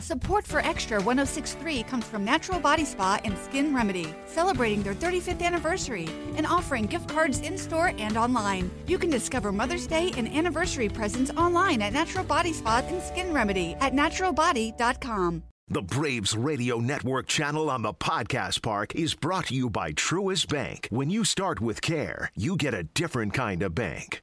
Support for Extra 1063 comes from Natural Body Spa and Skin Remedy, celebrating their 35th anniversary and offering gift cards in store and online. You can discover Mother's Day and anniversary presents online at Natural Body Spa and Skin Remedy at naturalbody.com. The Braves Radio Network channel on the Podcast Park is brought to you by Truist Bank. When you start with care, you get a different kind of bank.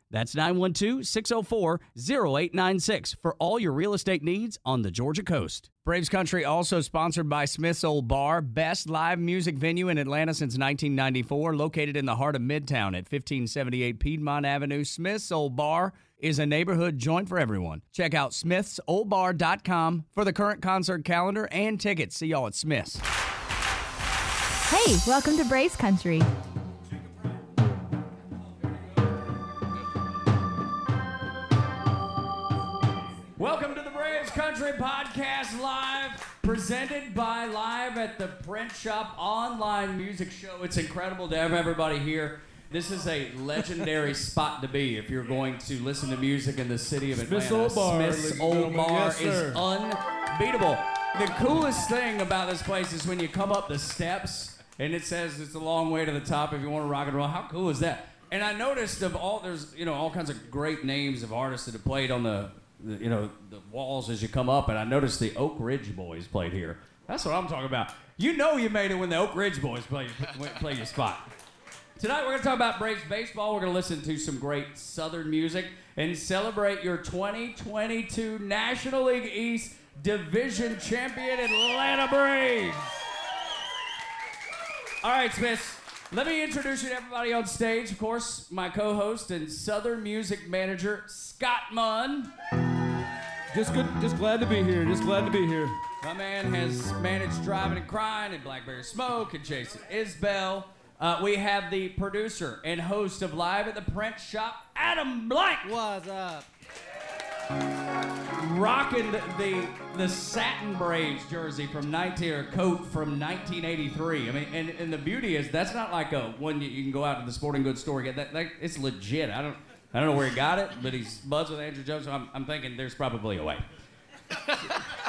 That's 912 604 0896 for all your real estate needs on the Georgia coast. Braves Country also sponsored by Smith's Olde Bar, best live music venue in Atlanta since 1994, located in the heart of Midtown at 1578 Piedmont Avenue. Smith's Olde Bar is a neighborhood joint for everyone. Check out smithsoldebar.com for the current concert calendar and tickets. See y'all at Smith's. Hey, welcome to Braves Country. Welcome to the Braves Country Podcast Live, presented by Live at the Print Shop online music show. It's incredible to have everybody here. This is a legendary spot to be if you're going to listen to music in the city of Atlanta. Smith's Olde Bar, Smith's Old. Bar Yes, is unbeatable. The coolest thing about this place is when you come up the steps and it says it's a long way to the top if you want to rock and roll. How cool is that? And I noticed of all there's you know all kinds of great names of artists that have played on the, the you know the walls as you come up, and I noticed the Oak Ridge Boys played here. That's what I'm talking about. You know you made it when the Oak Ridge Boys play play your spot. Tonight we're going to talk about Braves baseball. We're going to listen to some great Southern music and celebrate your 2022 National League East Division champion Atlanta Braves. All right, Smith. Let me introduce you to everybody on stage. Of course, my co-host and Southern music manager Scott Munn. Just good, just glad to be here. Just glad to be here. My man has managed Drivin N Cryin and Blackberry Smoke and Jason Isbell. Uh, we have the producer and host of Live at the Print Shop, Adam Blank. What's up? Rocking the, the the satin Braves jersey from 19 or coat from 1983. I mean, and, and the beauty is that's not like a one you, you can go out to the sporting goods store and get that. that it's legit. I don't I don't know where he got it, but he's buds with Andruw Jones. So I'm, I'm thinking there's probably a way.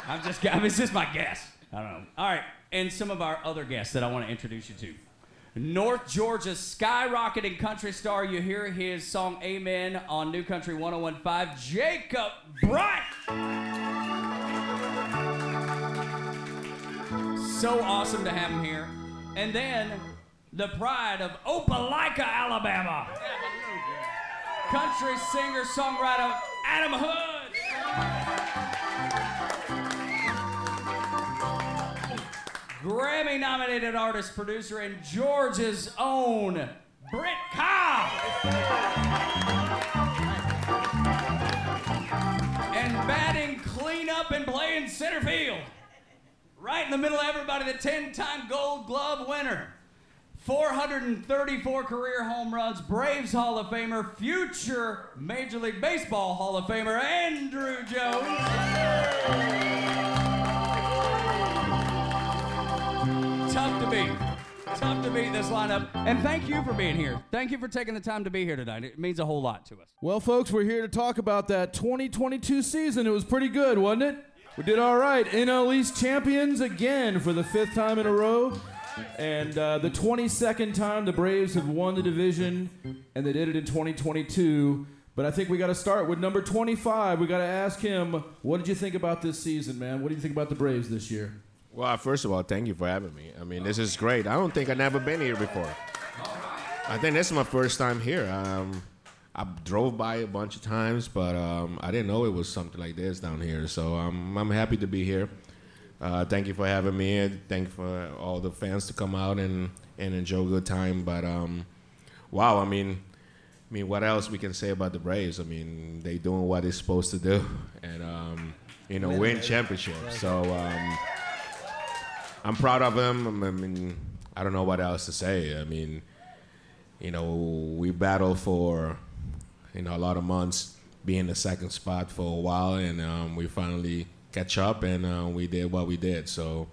I'm just I mean, it's just my guess. I don't know. All right, and some of our other guests that I want to introduce you to. North Georgia skyrocketing country star. You hear his song Amen on New Country 1015. Jacob Bryant. So awesome to have him here. And then the pride of Opelika, Alabama. Country singer songwriter Adam Hood. Grammy nominated artist, producer, and Georgia's own Brent Cobb. And batting cleanup and playing center field. Right in the middle of everybody, the 10 time gold glove winner. 434 career home runs, Braves Hall of Famer, future Major League Baseball Hall of Famer, Andruw Jones. Tough to beat. Tough to beat this lineup. And thank you for being here. Thank you for taking the time to be here tonight. It means a whole lot to us. Well, folks, we're here to talk about that 2022 season. It was pretty good, wasn't it? We did all right. NL East champions again for the fifth time in a row. And uh, the 22nd time the Braves have won the division, and they did it in 2022. But I think we got to start with number 25. We got to ask him, what did you think about this season, man? What do you think about the Braves this year? Well, first of all, thank you for having me. I mean, this is great. I don't think I've never been here before. I think this is my first time here. Um, I drove by a bunch of times, but um, I didn't know it was something like this down here. So um, I'm happy to be here. Uh, thank you for having me. Thank you for all the fans to come out and, and enjoy a good time. But um, wow, I mean, I mean, what else we can say about the Braves? I mean, they doing what they're supposed to do, and um, you know, win championships. So um, I'm proud of them. I mean, I don't know what else to say. I mean, you know, we battled for you know a lot of months, be in the second spot for a while, and um, we finally catch up, and uh, we did what we did. So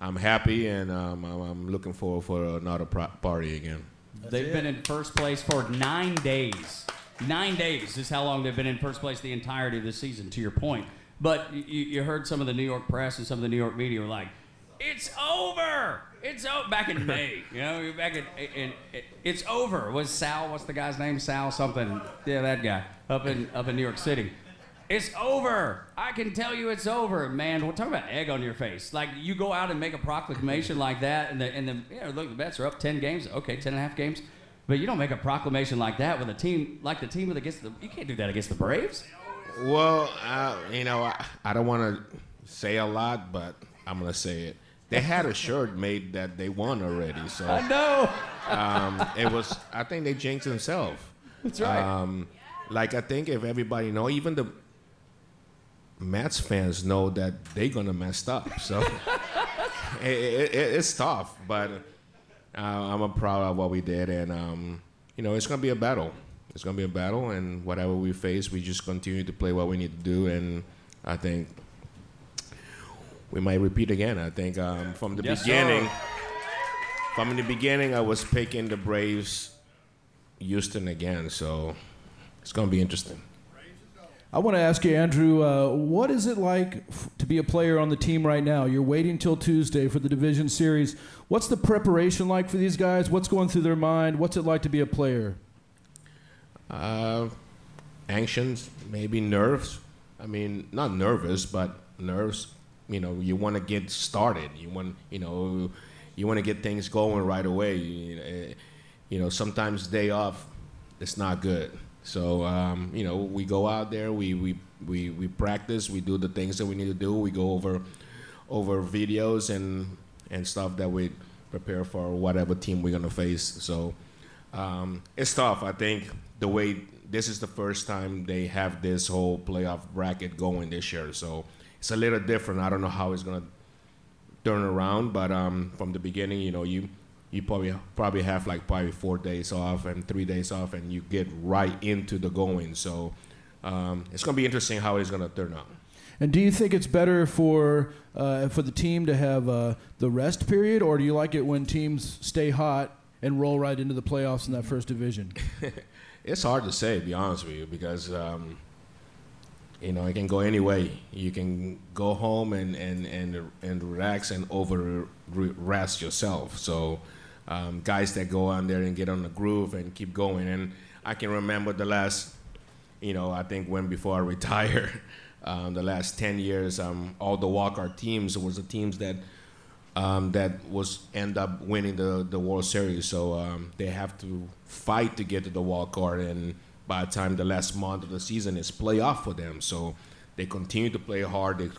I'm happy, and um, I'm, I'm looking forward for another pro- party again. they've been in first place for nine days. Nine days is how long they've been in first place the entirety of the season. To your point, but you, you heard some of the New York press and some of the New York media were like, "It's over." It's over back in May, you know. Back in, in, in it's over. Was Sal? What's the guy's name? Sal something. Yeah, that guy up in up in New York City. It's over. I can tell you it's over, man. We're talking about egg on your face. Like you go out and make a proclamation like that, and the and the you know, look, the Mets are up ten games. Okay, ten and a half games, but you don't make a proclamation like that with a team like the team with against the. You can't do that against the Braves. Well, uh, you know, I, I don't want to say a lot, but I'm gonna say it. They had a shirt made that they won already, so I know. um, it was. I think they jinxed themselves. That's right. Um, like I think if everybody know, even the Mets fans know that they're gonna mess up. So it, it, it, it's tough, but uh, I'm a proud of what we did, and um, you know it's gonna be a battle. It's gonna be a battle, and whatever we face, we just continue to play what we need to do, and I think we might repeat again. I think um, from the Yes, beginning, sir. from the beginning, I was picking the Braves, Houston again. So it's gonna be interesting. I want to ask you, Andruw, uh, what is it like f- to be a player on the team right now? You're waiting till Tuesday for the division series. What's the preparation like for these guys? What's going through their mind? What's it like to be a player? Uh, anxious, maybe nerves. I mean, not nervous, but nerves. You know, you want to get started. You want, you know, you want to get things going right away. Eh, you know, sometimes day off, it's not good. So, um, you know, we go out there, we, we, we, we practice, we do the things that we need to do. We go over, over videos and and stuff that we prepare for whatever team we're gonna face. So um, it's tough. I think the way this is the first time they have this whole playoff bracket going this year, so it's a little different. I don't know how it's gonna turn around, but um, from the beginning, you know, you you probably probably have like probably four days off and three days off, and you get right into the going. So um, it's gonna be interesting how it's gonna turn out. And do you think it's better for uh, for the team to have uh, the rest period, or do you like it when teams stay hot and roll right into the playoffs in that first division? It's hard to say, to be honest with you, because um, you know it can go any way. You can go home and and and, and relax and over rest yourself. So um, guys that go on there and get on the groove and keep going. And I can remember the last, you know, I think when before I retire, um, the last ten years, um, all the walk-our teams was the teams that um, that was end up winning the, the World Series. So um, they have to fight to get to the card, and by the time the last month of the season is playoff for them. So they continue to play hard. They,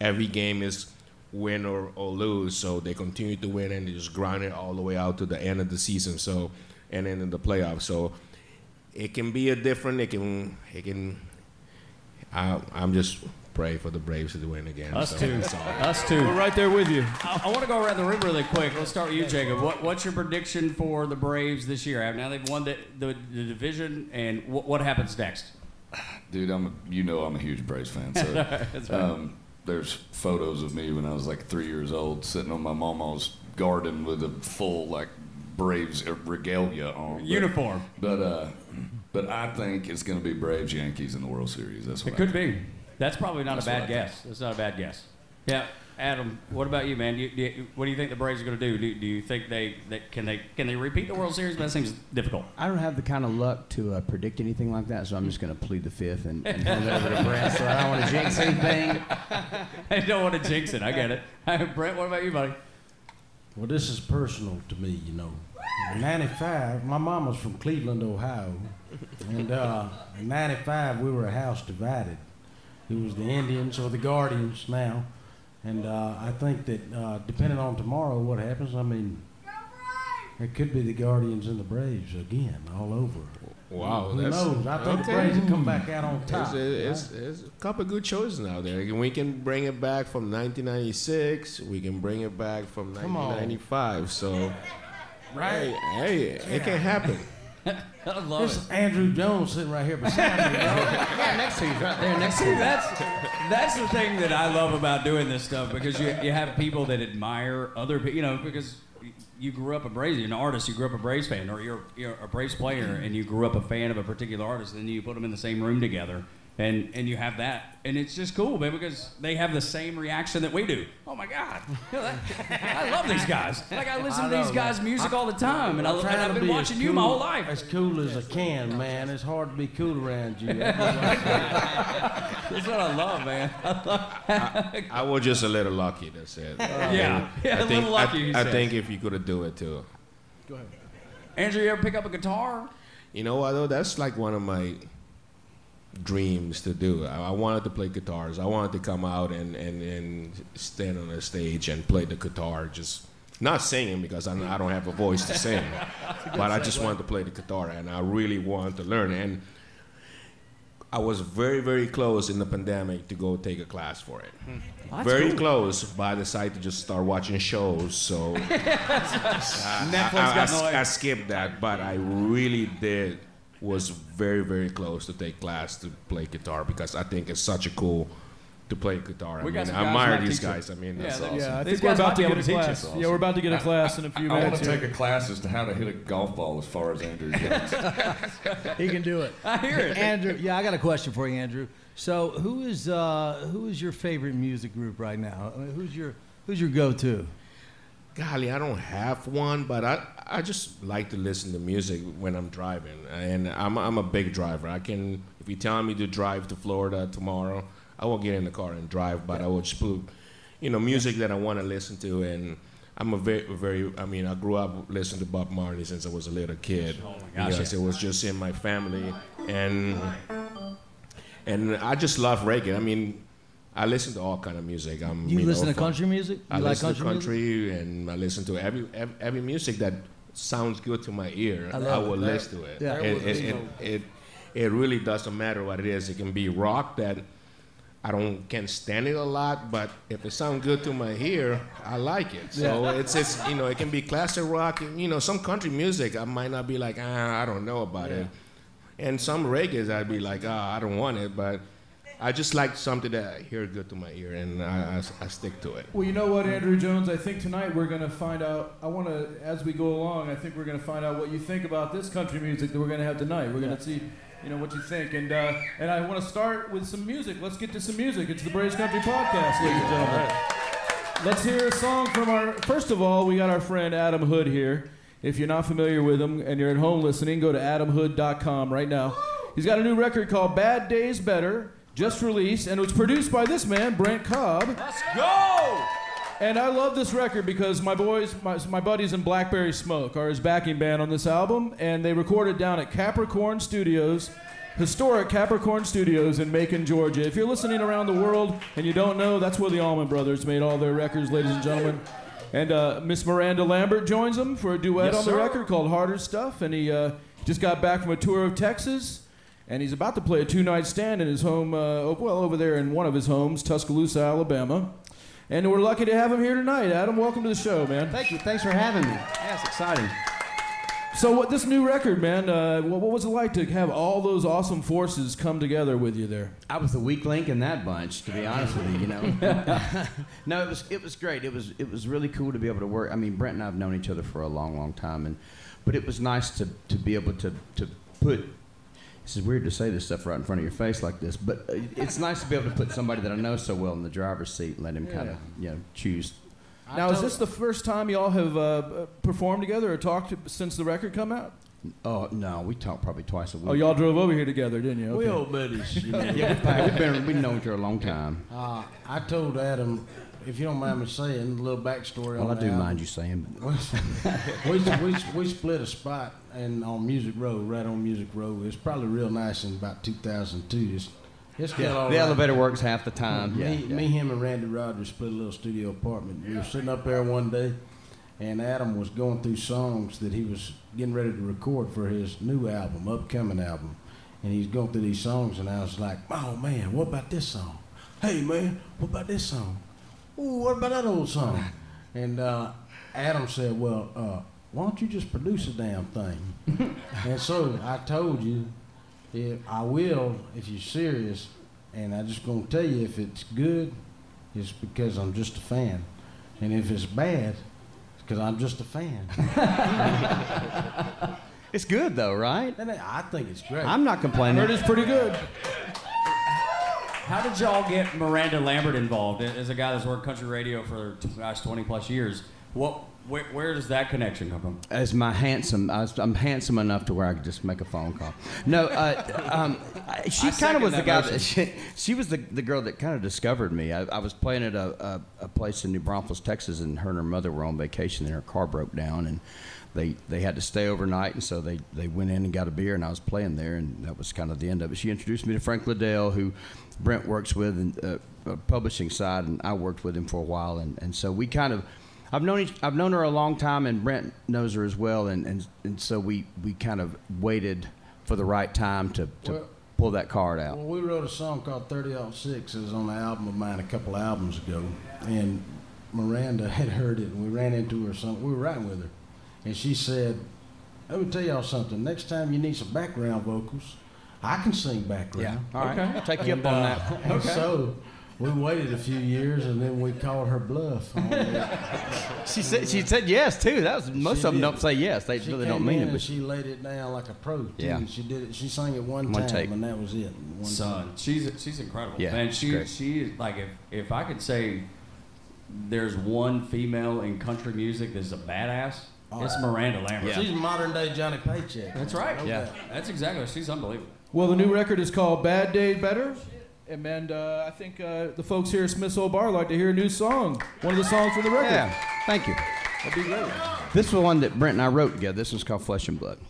every game is win or, or lose. So they continue to win and they just grind it all the way out to the end of the season. So and then in the playoffs. So it can be a different. It can it can. I, I'm just pray for the Braves to win again. Us so too. that's all. Us too. We're right there with you. I, I want to go around the room really quick. Let's start with you, Jacob. What, what's your prediction for the Braves this year? Now they've won the, the, the division, and what, what happens next? Dude, I'm a, you know I'm a huge Braves fan. So That's right. um, there's photos of me when I was like three years old, sitting on my mama's garden with a full like Braves regalia on. But- Uniform. But uh, but I think it's going to be Braves Yankees in the World Series. That's what It I could think. be. That's probably not That's a bad guess. That's not a bad guess. Yeah, Adam. What about you, man? Do you, do you- what do you think the Braves are going to do? do? Do you think they, they can they can they repeat the World Series? That seems difficult. I don't have the kind of luck to uh, predict anything like that, so I'm just going to plead the fifth and, and hand it over to Brent. So I don't want to jinx anything. I don't want to jinx it. I get it. Brent, what about you, buddy? Well, this is personal to me, you know. In 95, my mom was from Cleveland, Ohio. And uh, in 95, we were a house divided. It was the Indians or the Guardians now. And uh, I think that uh, depending on tomorrow what happens, I mean, it could be the Guardians and the Braves again, all over. Wow, Who that's knows? I think okay. the Braves will come back out on top. it's, right? a couple good choices out there. We can bring it back from 1996. We can bring it back from Come on. 1995. So, Right. hey, hey, it can happen. I love This it. is Andruw Jones sitting right here beside me. bro. Yeah, next to you, right there, next to you. that's that's the thing that I love about doing this stuff because you you have people that admire other people, you know, because you grew up a Braves, you're an artist, you grew up a Braves fan, or you're you're a Braves player, and you grew up a fan of a particular artist, and then you put them in the same room together, and and you have that, and it's just cool, man, because they have the same reaction that we do. Oh my God, You know, that- I love these guys. Like I listen I to these guys' man. music all the time, and, I, and I've been be watching as you my whole life. As cool as I can, man. It's hard to be cool around you. That's what I love, man. I I was just a little lucky. That's it. Yeah, yeah, I a think, little lucky. I, he I says. think if you could have do it too. Go ahead andruw, you ever pick up a guitar? You know what though? That's like one of my dreams to do. I, I wanted to play guitars. I wanted to come out and, and, and stand on a stage and play the guitar. Just not singing because I, I don't have a voice to sing, but I just wanted to play the guitar and I really wanted to learn. And I was very very close in the pandemic to go take a class for it. very close, but I decided to just start watching shows. So I, Netflix I, I, got no I, I skipped that, but I really did was very very close to take class to play guitar because I think it's such a cool to play guitar. I We mean, I admire these teach you. guys. I mean, Yeah, that's they're- awesome. Yeah, I These think we're guys about to be get able a to teach class. us. Yeah, we're about to get a class in a few minutes. I want to take a class as to how to hit a golf ball as far as Andruw Jones. He can do it. I hear it. Andruw, yeah, I got a question for you, Andruw. So, who is uh, who is your favorite music group right now? I mean, who's your who's your go-to? Golly, I don't have one, but I, I just like to listen to music when I'm driving. And I'm, I'm a big driver. I can, if you tell me to drive to Florida tomorrow, I will get in the car and drive, but I will just put, you know, music that I want to listen to. And I'm a very, very, I mean, I grew up listening to Bob Marley since I was a little kid. Oh gosh, because it was just in my family. And, and I just love reggae. I mean, I listen to all kind of music. I'm, You, know, listen to country music? You I like listen country, to music? country and I listen to every, every every music that sounds good to my ear. I I, will. That- listen to it. yeah. It, it, it, it, it really doesn't matter what it is. It can be rock that I don't can't stand it a lot, but if it sounds good to my ear, I like it. So it's it's you know it can be classic rock. You know some country music I might not be like ah I don't know about it, and some reggae I'd be like ah I don't want it, but. I just like something that I hear good to my ear, and I, I, I stick to it. Well, you know what, Andruw Jones? I think tonight we're going to find out. I want to, as we go along, I think we're going to find out what you think about this country music that we're going to have tonight. We're going to see, you know, what you think. And uh, and I want to start with some music. Let's get to some music. It's the Braves Country Podcast, ladies and gentlemen. Let's hear a song from our. First of all, we got our friend Adam Hood here. If you're not familiar with him and you're at home listening, go to adamhood.com right now. He's got a new record called Bad Days Better, just released, and it was produced by this man, Brent Cobb. Let's go. And I love this record because my boys, my, my buddies in Blackberry Smoke are his backing band on this album, and they recorded down at Capricorn Studios, historic Capricorn Studios in Macon, Georgia. If you're listening around the world and you don't know, that's where the Allman Brothers made all their records, ladies and gentlemen. And uh, Miss Miranda Lambert joins them for a duet Yes, on the sir. record called Harder Stuff, and he uh, just got back from a tour of Texas. And he's about to play a two-night stand in his home, uh, well, over there in one of his homes, Tuscaloosa, Alabama. And we're lucky to have him here tonight. Adam, welcome to the show, man. Thank you. Thanks for having me. Yeah, it's exciting. So, what this new record, man? Uh, what, what was it like to have all those awesome forces come together with you there? I was the weak link in that bunch, to be honest with you. You know, no, it was it was great. It was it was really cool to be able to work. I mean, Brent and I have known each other for a long, long time, and but it was nice to to be able to to put. This is weird to say this stuff right in front of your face like this, but uh, it's nice to be able to put somebody that I know so well in the driver's seat and let him kind of you know choose. now, is this the first time y'all have uh, performed together or talked since the record come out? Oh no, we talk probably twice a week. Oh, y'all drove over here together, didn't you? We Okay. old buddies. You know. Yeah, we've, we've been we've known each other a long time. Uh, I told Adam, if you don't mind me saying, a little backstory Well, on I do album. mind you saying. we, we, we split a spot and on Music Row, right on Music Row. It's probably real nice in about 2002. It's, it's still all the right. elevator works half the time. Me, Yeah, yeah. me, him, and Randy Rogers split a little studio apartment. We were sitting up there one day, and Adam was going through songs that he was getting ready to record for his new album, upcoming album. And he's going through these songs, and I was like, "Oh man, what about this song? Hey man, what about this song? Ooh, what about that old song?" And uh, Adam said, "Well, uh, why don't you just produce a damn thing? and so I told you, if I will if you're serious, and I just gonna tell you if it's good, it's because I'm just a fan, and if it's bad, it's because I'm just a fan. It's good though, right? And I think it's great. I'm not complaining. Heard it's pretty good. How did y'all get Miranda Lambert involved as a guy that's worked country radio for the gosh 20 plus years? What where, where does that connection come from? As my handsome, I I'm handsome enough to where I could just make a phone call. No, uh, um, she kind of was the guy that she, she was the, the girl that kind of discovered me. I, I was playing at a, a, a place in New Braunfels, Texas, and her and her mother were on vacation, and her car broke down, and they they had to stay overnight, and so they they went in and got a beer, and I was playing there, and that was kind of the end of it. She introduced me to Frank Liddell, who Brent works with, and uh, publishing side, and I worked with him for a while, and, and so we kind of. I've known each, I've known her a long time, and Brent knows her as well, and, and, and so we, we kind of waited for the right time to, to Well- pull that card out. Well, we wrote a song called 30 6. It was on an album of mine a couple albums ago. And Miranda had heard it, and we ran into her. Some, we were writing with her. And she said, Let me tell y'all something. Next time you need some background vocals, I can sing background. Yeah, All right, Okay. I'll take you up on uh, that. And so we waited a few years, and then we called her bluff. She said she said yes too. That was most She of them did. don't say yes. They She really came don't mean in it. But she laid it down like a pro. Too. Yeah. She did it. She sang it one, One time, take. and that was it. One Son, she's she's incredible. Yeah, man. she's She great. she like if if I could say there's one female in country music that's a badass, it's Miranda Lambert. Yeah. She's modern day Johnny Paycheck. That's right. No Yeah. That's exactly. She's unbelievable. Well, the new record is called Bad Day Better. And, and uh, I think uh, the folks here at Smith's Olde Bar like to hear a new song. One of the songs from the record. yeah, thank you. That'd be great. This is the one that Brent and I wrote together. This one's called Flesh and Blood.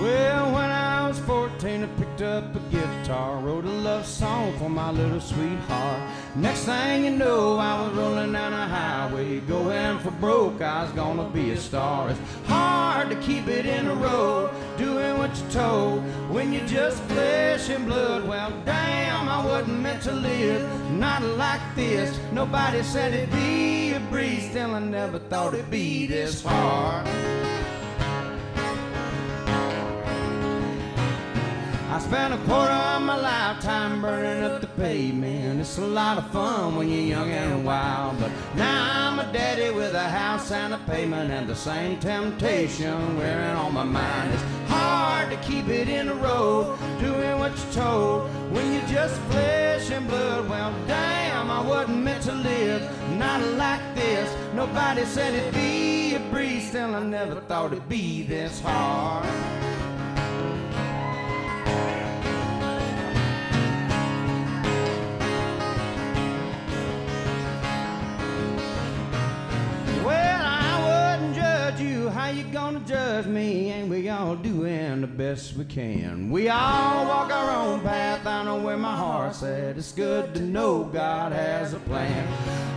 Well, when I was 14, I picked up a guitar, wrote a love song for my little sweetheart. Next thing you know, I was rolling down a highway, going for broke. I was gonna be a star. It's hard to keep it in a row, doing what you're told when you're just flesh and blood. Well, damn, I wasn't meant to live, not like this. Nobody said it'd be a breeze, still I never thought it'd be this hard. I spent a quarter of my lifetime burning up the pavement. It's a lot of fun when you're young and wild. But now I'm a daddy with a house and a payment and the same temptation wearing on my mind. It's hard to keep it in a row, doing what you're told when you're just flesh and blood. Well, damn, I wasn't meant to live, not like this. Nobody said it'd be a breeze, still I never thought it'd be this hard. You. How you gonna judge me? Ain't we all doing the best we can? We all walk our own path. I know where my heart's at. It's good to know God has a plan.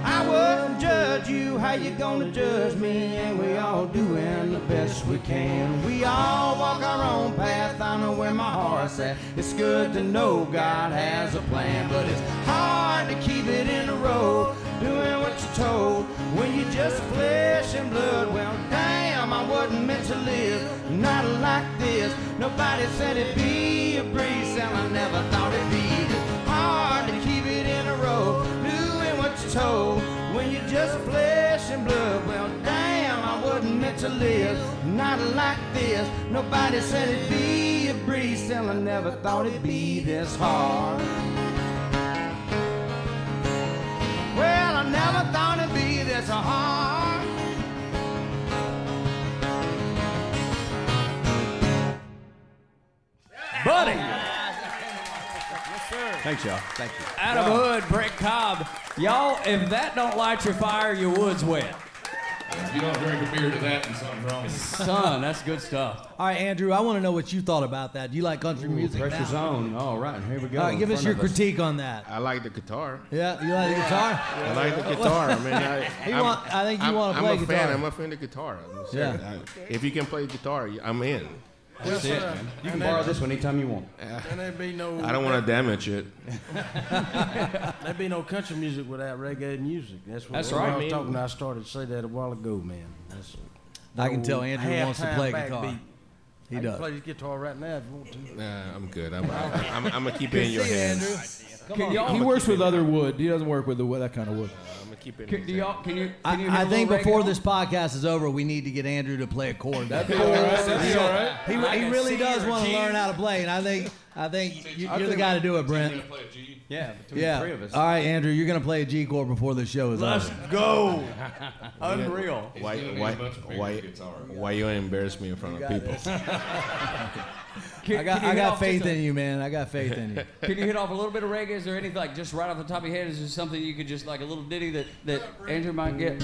I wouldn't judge you. How you gonna judge me? Ain't we all doing the best we can? We all walk our own path. I know where my heart's at. It's good to know God has a plan, but it's hard to keep it in a row doing what you're told when you're just flesh and blood. Well, damn, I wasn't meant to live, not like this. Nobody said it'd be a breeze, and I never thought it'd be this hard to keep it in a row, doing what you're told when you're just flesh and blood. Well, damn, I wasn't meant to live, not like this. Nobody said it'd be a breeze, still I never thought it'd be this hard. Well, I never thought it'd be this hard. Buddy, Yes, sir. Thanks, y'all. Thank you. Adam Hood, Brent Cobb. Y'all, if that don't light your fire, your wood's wet. If you don't drink a beer to that, then something's wrong. Son, that's good stuff. All right, Andruw, I want to know what you thought about that. Do you like country music? Pressure's now? on. All right, here we go. All right, give us your of critique on that. I like the guitar. Yeah, you like the guitar? I like the guitar. I mean, I, He want- I think you I'm- wanna I'm play a guitar. fan. I'm a fan of guitar. I'm. Yeah. I- if you can play guitar, I'm in. That's Yes, it, sir. man. You can And borrow there- this one anytime you want. And there'd be no. I don't want to damage it. There'd be no country music without reggae music. That's what That's when right. I was I mean- talking. I started to say that a while ago, man. That's I can tell Andruw wants to play guitar. backbeat. He I does. can play the guitar right now if you want to. Nah, I'm good. I'm, I'm, I'm, gonna keep it in your hands. Can y'all, He works with other wood. He doesn't work with the, that kind of wood. I'm keep it. Can, do y'all, can you, can you hit I a think before this podcast is over, we need to get Andruw to play a chord. That'd be All right. That'd be all right. He, he really does want to learn how to play, and I think I think you, you're the think- guy to do it, Brent. Yeah, between Yeah. the three of us. All right, Andruw, you're gonna play a G chord before the show is Let's over. go. Unreal. Why, why, why, why you embarrass me in front of people? Can- I got I got faith just a- in you, man. I got faith in you. Can you hit off a little bit of reggae? Is there anything like just right off the top of your head? Is there something you could just like a little ditty that that Andruw might get?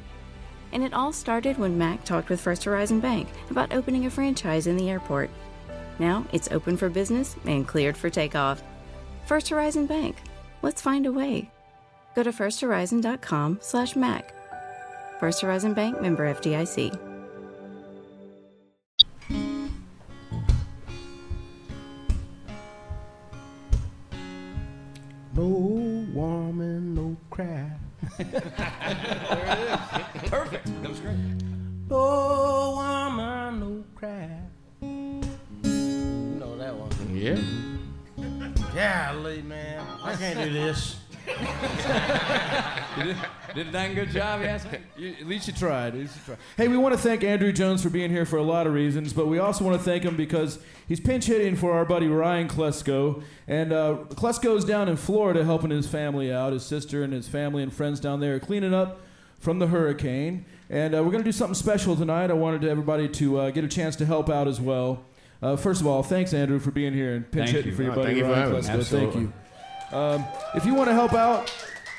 And it all started when Mac talked with First Horizon Bank about opening a franchise in the airport. Now it's open for business and cleared for takeoff. First Horizon Bank. Let's find a way. Go to firsthorizon.com slash Mac. First Horizon Bank member FDIC. No woman, no cry. Perfect. That was great. No woman, no cry. You know that one. Yeah. Golly, man. I can't do this. Did, did a dang good job, yes. You, at least you tried. At least you tried. Hey, we want to thank Andruw Jones for being here for a lot of reasons, but we also want to thank him because he's pinch hitting for our buddy Ryan Klesko. And uh, Klesko's down in Florida helping his family out. His sister and his family and friends down there are cleaning up from the hurricane. And uh, we're going to do something special tonight. I wanted everybody to uh, get a chance to help out as well. Uh, first of all, thanks, Andruw, for being here and pinch Thank hitting you. for your Oh, buddy thank you Ryan having me. Klesko. Thank you. Um, if you want to help out,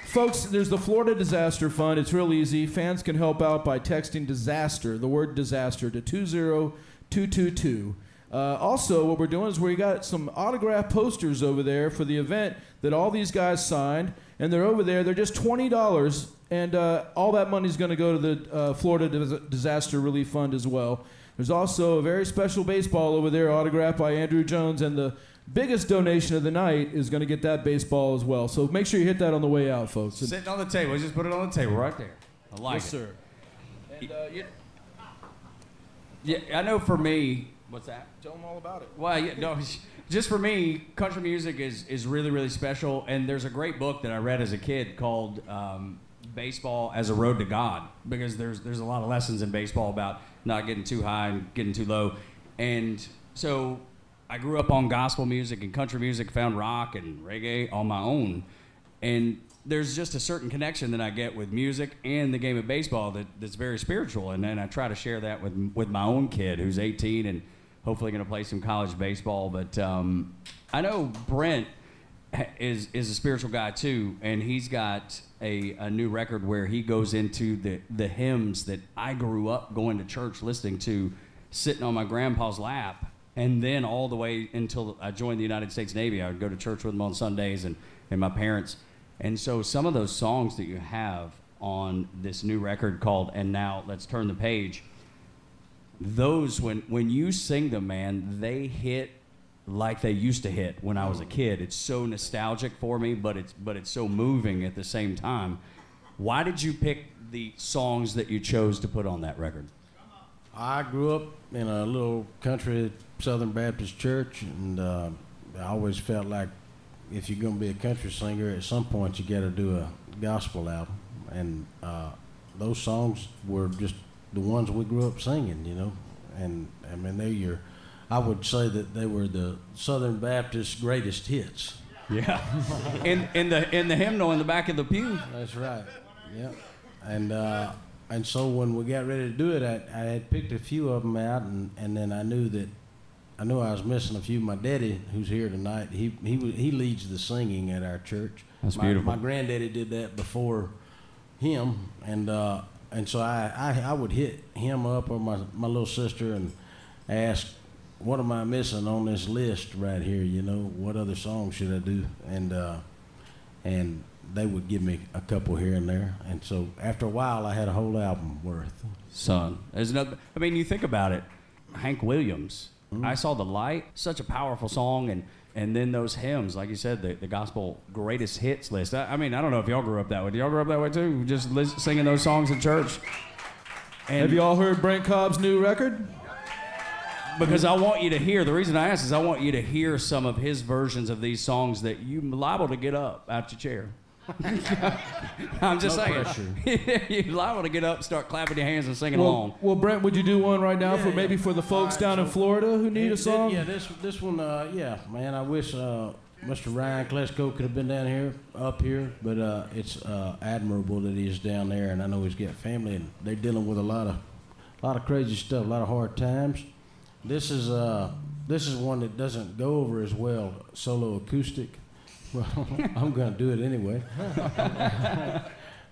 folks, there's the Florida Disaster Fund. It's real easy. Fans can help out by texting disaster, the word disaster, to 20222. Uh, also, what we're doing is we got some autograph posters over there for the event that all these guys signed, and they're over there. They're just twenty dollars, and uh, all that money is going to go to the uh, Florida Dis- Disaster Relief Fund as well. There's also a very special baseball over there, autographed by Andruw Jones, and the biggest donation of the night is going to get that baseball as well. So make sure you hit that on the way out, folks. And- Sitting on the table. Just put it on the table right there. I like yes, it. sir. And uh, you, Yeah, I know for me. What's that? tell them all about it. Well, yeah, no, just for me, country music is, is really, really special. And there's a great book that I read as a kid called um, Baseball as a Road to God because there's, there's a lot of lessons in baseball about not getting too high and getting too low. And so I grew up on gospel music and country music, found rock and reggae on my own. And there's just a certain connection that I get with music and the game of baseball that, that's very spiritual. And then I try to share that with, with my own kid who's 18 and hopefully going to play some college baseball. But um, I know Brent is, is a spiritual guy too, and he's got a, a new record where he goes into the, the hymns that I grew up going to church listening to, sitting on my grandpa's lap. And then all the way until I joined the United States Navy, I would go to church with them on Sundays and, and my parents. And so some of those songs that you have on this new record called And Now Let's Turn the Page, those when when you sing them, man, they hit like they used to hit when I was a kid. It's so nostalgic for me, but it's but it's so moving at the same time. Why did you pick the songs that you chose to put on that record? I grew up in a little country Southern Baptist church, and uh, I always felt like if you're going to be a country singer, at some point you got to do a gospel album. And uh, those songs were just the ones we grew up singing, you know. And I mean, they your, I would say that they were the Southern Baptist greatest hits. Yeah, in in the in the hymnal in the back of the pew. That's right. Yeah. And uh, and so when we got ready to do it, I, I had picked a few of them out, and, and then I knew that I knew I was missing a few. My daddy, who's here tonight, he he he leads the singing at our church. That's my, beautiful. My granddaddy did that before him, and uh, and so I, I I would hit him up or my my little sister and ask, what am I missing on this list right here? You know, what other song should I do? And uh, and they would give me a couple here and there. And so after a while, I had a whole album worth. Son, there's another. I mean, you think about it. Hank Williams, Mm-hmm. I saw the light. Such a powerful song, and and then those hymns, like you said, the, the gospel greatest hits list. I, I mean, I don't know if y'all grew up that way. Did y'all grow up that way too? Just singing those songs in church. And Have you all heard Brent Cobb's new record? because I want you to hear. The reason I ask is I want you to hear some of his versions of these songs that you liable to get up out your chair. I'm just No saying. pressure. You're liable to get up, start clapping your hands, and singing Well, along. well, Brent, would you do one right now Yeah, for yeah. maybe for the folks All right, down in Florida who need a It- it- song? Yeah, this this one, uh, yeah, man. I wish uh, Mr. Ryan Klesko could have been down here, up here, but uh, it's uh, admirable that he's down there, and I know he's got family, and they're dealing with a lot of, a lot of crazy stuff, a lot of hard times. This is uh, this is one that doesn't go over as well solo acoustic. Well, I'm gonna do it anyway.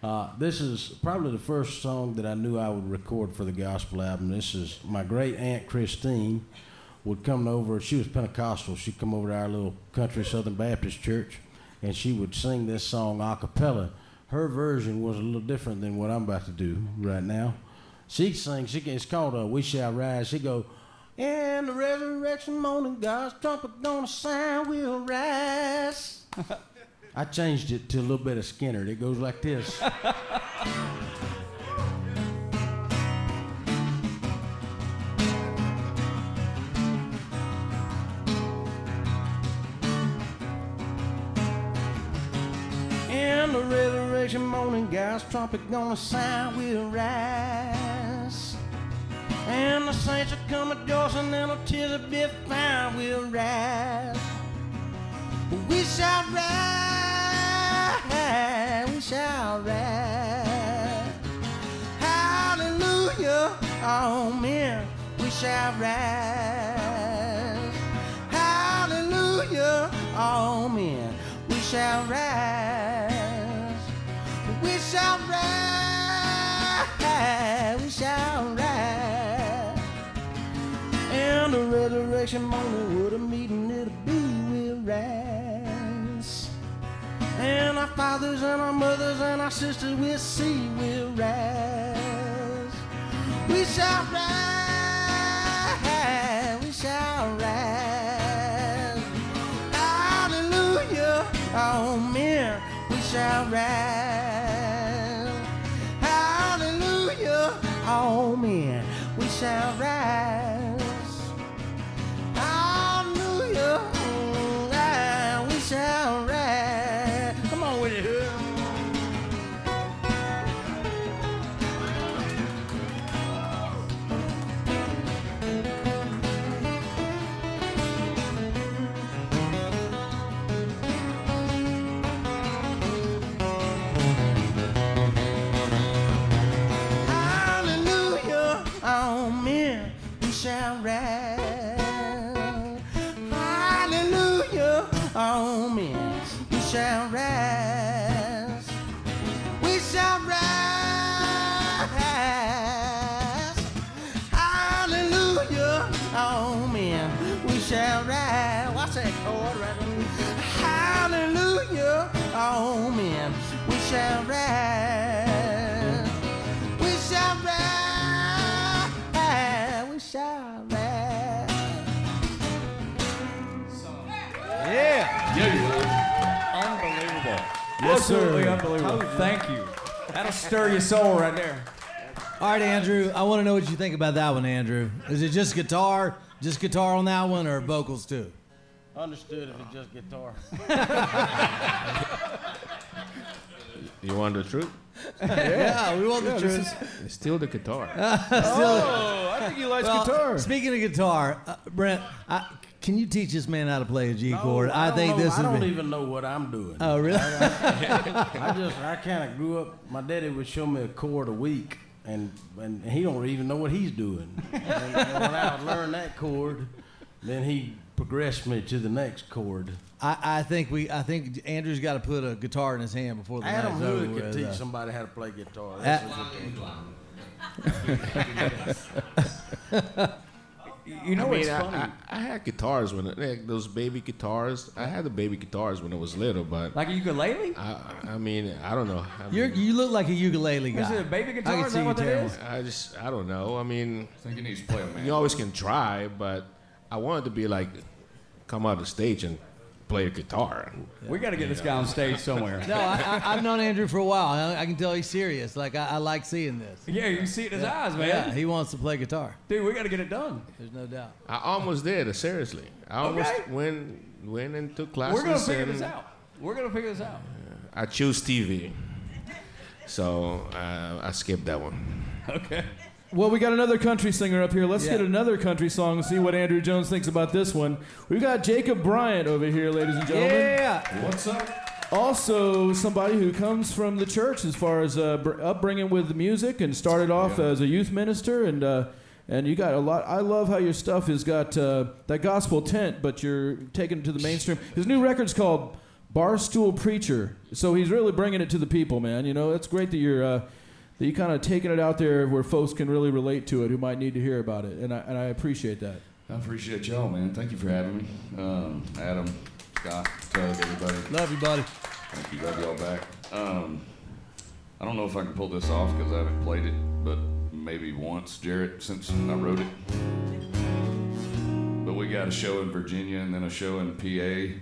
Uh, this is probably the first song that I knew I would record for the gospel album. This is my great aunt Christine would come over. She was Pentecostal. She'd come over to our little country Southern Baptist church, and she would sing this song a cappella. Her version was a little different than what I'm about to do right now. She sings. She it's called uh, "We Shall Rise." She go, "And the resurrection morning, God's trumpet gonna sound, we'll rise." I changed it to a little bit of Skynyrd. It goes like this. In the resurrection morning, God's trumpet gonna sound, we'll rise. And the saints will come rejoicing, and the tears will be found, we'll rise. We shall rise, we shall rise. Hallelujah, amen, we shall rise. Hallelujah, amen, we shall rise. We shall rise, we shall rise. And the resurrection morning, what a And our fathers and our mothers and our sisters we'll see, we'll rise. We shall rise, we shall rise. Hallelujah, amen, we shall rise. Hallelujah, amen, we shall rise. Shall rise. We shall rise. Hallelujah, amen, we shall rise. Watch that chord right. Hallelujah, amen, we shall rise. Absolutely unbelievable. Thank you. That'll stir your soul right there. All right, Andruw. I want to know what you think about that one, Andruw. Is it just guitar, just guitar on that one, or vocals too? Understood if it's just guitar. You want the truth? yeah, we want the truth. It's still the guitar. Oh, I think he likes Well, guitar. Speaking of guitar, uh, Brent, I, can you teach this man how to play a G No, chord? I, don't think know- this I don't be. even know what I'm doing. Oh, really? I just I kind of grew up. My daddy would show me a chord a week, and and he don't even know what he's doing. and, and when I would learn that chord, then he progressed me to the next chord. I, I think we. I think Andruw's got to put a guitar in his hand before the Adam night's over Hood could teach uh, somebody how to play guitar. That's what You know I mean, what's funny? I, I had guitars when like, those baby guitars. I had the baby guitars when I was little, but like a ukulele. I, I mean, I don't know. I You're, mean, you look like a ukulele guy. Is it a baby I guitar? can Is see that you what that telling. is? I just, I don't know. I mean, I think he needs to play a man. you always can try, but I wanted to be like, come out of the stage and play a guitar. We got to get this guy on stage somewhere. No, I, I, I've known Andruw for a while. I, I can tell he's serious. Like I, I like seeing this. Yeah, you can see it in his eyes, man. Yeah, he wants to play guitar. Dude, we got to get it done. There's no doubt. I almost did. Seriously, I almost Okay. went went and took classes. We're gonna figure and this out. We're gonna figure this out. I choose TV, so uh, I skipped that one. Okay. Well, we got another country singer up here. Let's Yeah. get another country song and see what Andruw Jones thinks about this one. We've got Jacob Bryant over here, ladies and gentlemen. Yeah. What's up? Also, somebody who comes from the church as far as uh, br- upbringing with music and started off Yeah. as a youth minister and. Uh, and you got a lot. I love how your stuff has got uh, that gospel tent, but you're taking it to the mainstream. His new record's called Barstool Preacher, so he's really bringing it to the people, man. You know, it's great that you're uh, that you kind of taking it out there where folks can really relate to it, who might need to hear about it, and I, and I appreciate that. I appreciate y'all, man. Thank you for having me. Um, Adam, Scott, Tug, everybody. Love you, buddy. Thank you. Love y'all back. Um, I don't know if I can pull this off because I haven't played it, but maybe once, Jarrett, since I wrote it. But we got a show in Virginia and then a show in PA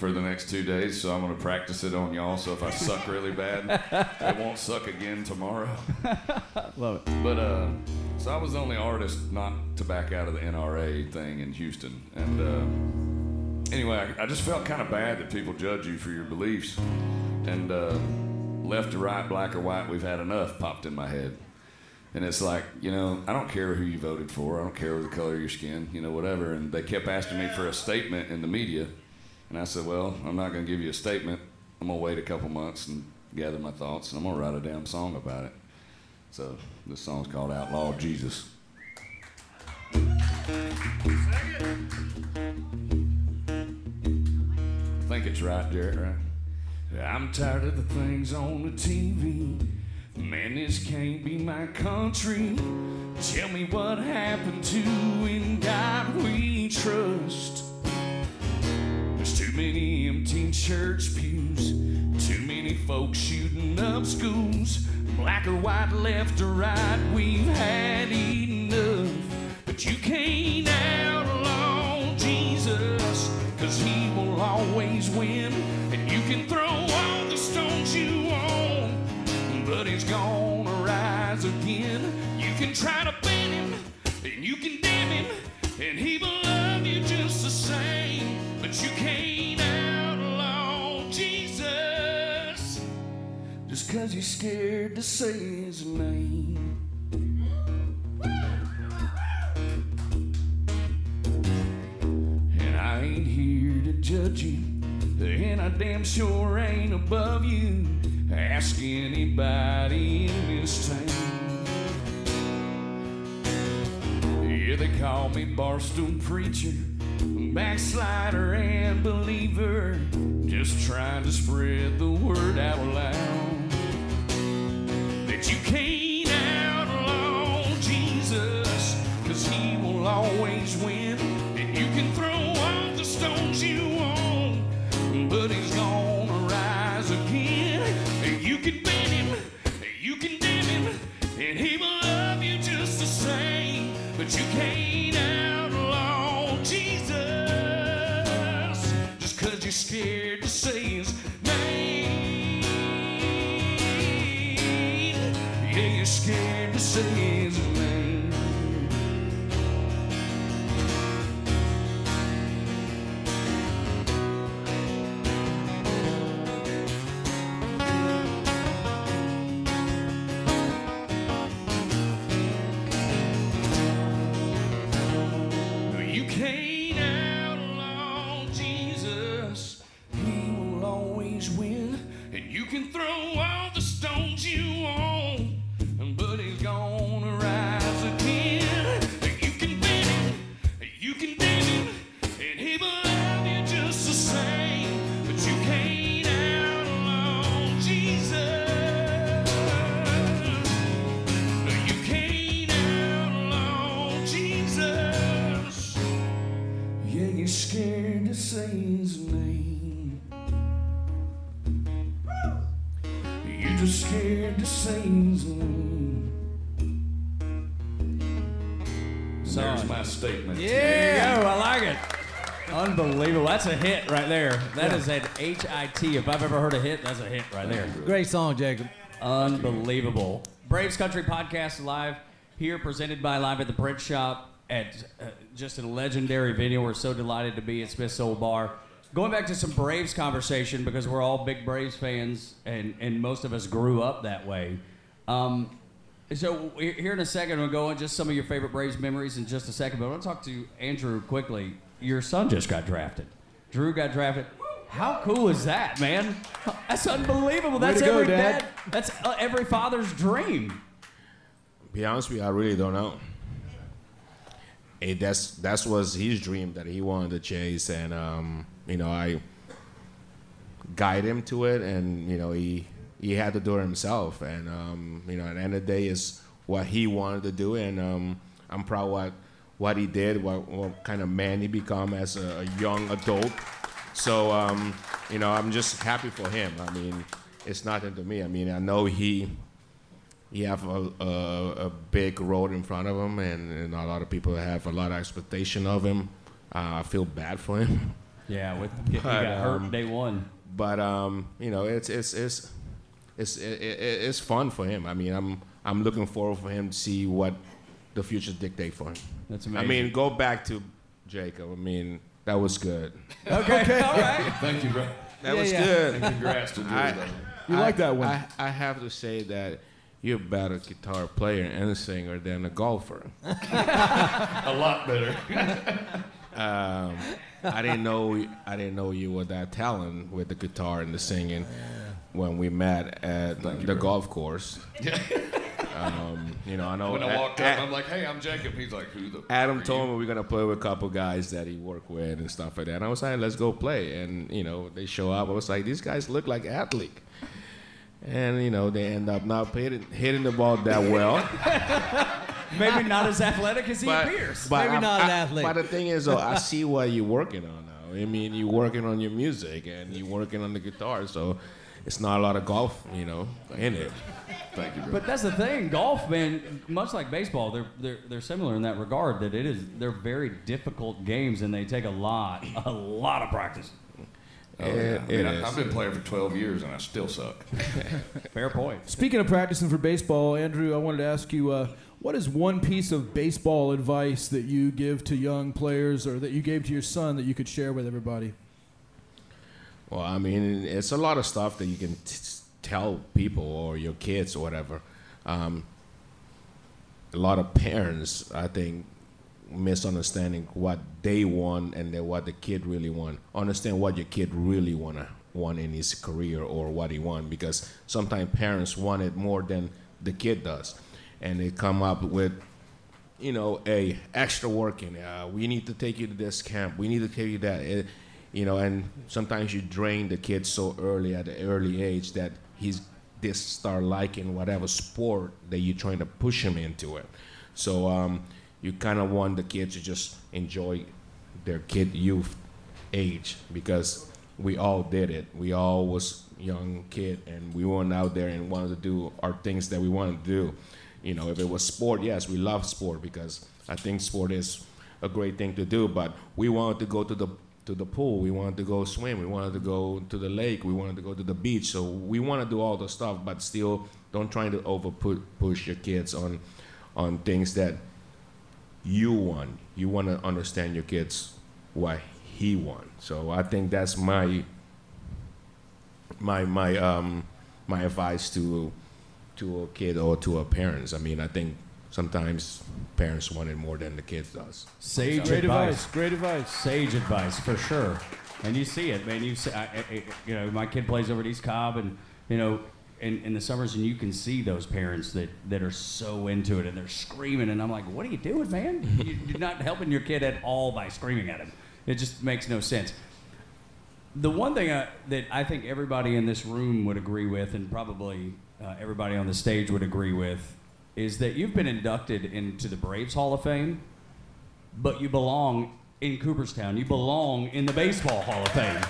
for the next two days, so I'm gonna practice it on y'all. So if I suck really bad, it won't suck again tomorrow. Love it. But uh, so I was the only artist not to back out of the NRA thing in Houston, and uh, anyway, I, I just felt kind of bad that people judge you for your beliefs, and uh, left to right, black or white, we've had enough popped in my head. And it's like, you know, I don't care who you voted for. I don't care the color of your skin, you know, whatever. And they kept asking me for a statement in the media. And I said, well, I'm not going to give you a statement. I'm going to wait a couple months and gather my thoughts, and I'm going to write a damn song about it. So this song's called Outlaw Jesus. I think it's right, Jarrett, right? I'm tired of the things on the TV. Man, this can't be my country. Tell me what happened to in God we trust. Too many empty church pews, too many folks shooting up schools. Black or white, left or right, we've had enough. But you can't outlaw Jesus, cause he will always win. And you can throw all the stones you want, but he's gonna rise again. You can try to cause you're scared to say his name. And I ain't here to judge you, and I damn sure ain't above you. Ask anybody in this town. Yeah, they call me Barstool Preacher, backslider and believer, just trying to spread the word out loud. That you can't outlaw Jesus, cause he will always win. And you can throw all the stones you want, scared H I T. If I've ever heard a hit, that's a hit right there. Great song, Jacob. Unbelievable. Braves Country Podcast live here, presented by Live at the Print Shop at uh, just a legendary venue. We're so delighted to be at Smith's Olde Bar. Going back to some Braves conversation because we're all big Braves fans and, and most of us grew up that way. Um, so here in a second, we'll go on just some of your favorite Braves memories in just a second. But I want to talk to Andruw quickly. Your son just got drafted. Druw got drafted. How cool is that, man? That's unbelievable. Way That's go, every Dad. dad. That's uh, every father's dream. Be honest with you, I really don't know. It, that's that's was his dream that he wanted to chase, and um, you know I guide him to it, and you know he he had to do it himself, and um, you know at the end of the day is what he wanted to do, and um, I'm proud what what he did, what, what kind of man he become as a, a young adult. So um, you know I'm just happy for him. I mean, it's nothing to me. I mean I know he he have a, a, a big road in front of him, and, and a lot of people have a lot of expectation of him. Uh, I feel bad for him. Yeah, with he got But, hurt um, day one. But um, you know, it's it's it's it's it, it, it's fun for him. I mean, I'm I'm looking forward for him to see what the future dictate for him. That's amazing. I mean, go back to Jacob. I mean, that was good. Okay, all right. Thank you, bro. That Yeah, was yeah. good. And congrats to Druw, I- You I- like that one? I, I have to say that you're a better guitar player and a singer than a golfer. A lot better. Um, I didn't know I didn't know you were that talented with the guitar and the singing when we met at Thank you, the golf course. Um, you know, I know. when I walked A- up, I'm like, hey, I'm Jacob. He's like, who the Adam f- are told you? me we're gonna play with a couple guys that he worked with and stuff like that. And I was like, let's go play. And you know, they show up. I was like, these guys look like athletes. And you know, they end up not hitting, hitting the ball that well. Maybe not as athletic as he appears. Maybe I- not an athlete. But the thing is, though, I see what you're working on now. I mean, you're working on your music and you're working on the guitar, so it's not a lot of golf, you know, in it. Thank you, bro. But that's the thing, golf, man. Much like baseball, they're they're they're similar in that regard. That it is they're very difficult games, and they take a lot a lot of practice. Oh, yeah. It- I mean, it I, is. I've been playing for 12 years and I still suck. Fair point. Speaking of practicing for baseball, Andruw, I wanted to ask you uh, what is one piece of baseball advice that you give to young players or that you gave to your son that you could share with everybody? Well, I mean, it's a lot of stuff that you can t- tell people or your kids or whatever. Um, a lot of parents, I think, misunderstanding what they want and then what the kid really want. Understand what your kid really wanna want in his career or what he want because sometimes parents want it more than the kid does, and they come up with you know, a extra working. Uh, we need to take you to this camp. We need to take you that. It, you know, and sometimes you drain the kids so early at an early age that he's this start liking whatever sport that you're trying to push him into it. So um, you kind of want the kids to just enjoy their kid youth age because we all did it. We all was young kid and we went out there and wanted to do our things that we wanted to do. You know, if it was sport, yes, we love sport because I think sport is a great thing to do. But we wanted to go to the to the pool. We wanted to go swim. We wanted to go to the lake. We wanted to go to the beach. So we want to do all the stuff, but still don't try to over push your kids on on things that you want. You want to understand your kids what he want. So I think that's my my my um my advice to to a kid or to a parents. I mean, I think sometimes parents want it more than the kids does. Sage Great advice. advice. Great advice. Sage advice for sure. And you see it, man. You see, I, I, I- you know, my kid plays over at East Cobb, and you know, in, in the summers, and you can see those parents that, that are so into it, and they're screaming, and I'm like, what are you doing, man? You- You're not helping your kid at all by screaming at him. It just makes no sense. The one thing I, that I think everybody in this room would agree with, and probably uh, everybody on the stage would agree with, is that you've been inducted into the Braves Hall of Fame, but you belong in Cooperstown. You belong in the Baseball Hall of Fame.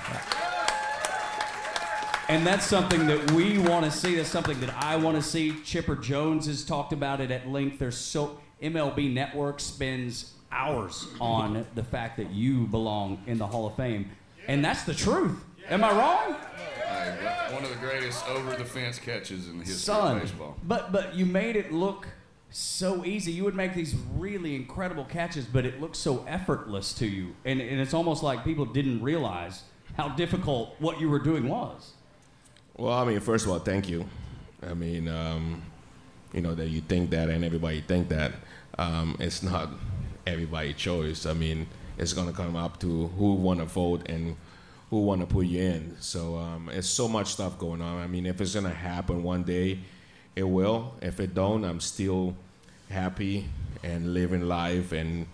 And that's something that we want to see. That's something that I want to see. Chipper Jones has talked about it at length. There's so MLB Network spends hours on the fact that you belong in the Hall of Fame, and that's the truth. Am I wrong? Hey, one of the greatest over the fence catches in the history Son, of baseball. but but you made it look so easy. You would make these really incredible catches, but it looks so effortless to you, and and it's almost like people didn't realize how difficult what you were doing was. Well, I mean, first of all, thank you. I mean, um, you know that you think that and everybody think that. Um, it's not everybody's choice. I mean, it's gonna come up to who want to vote and who want to put you in. So um, it's so much stuff going on. I mean, if it's gonna happen one day, it will. If it don't, I'm still happy and living life and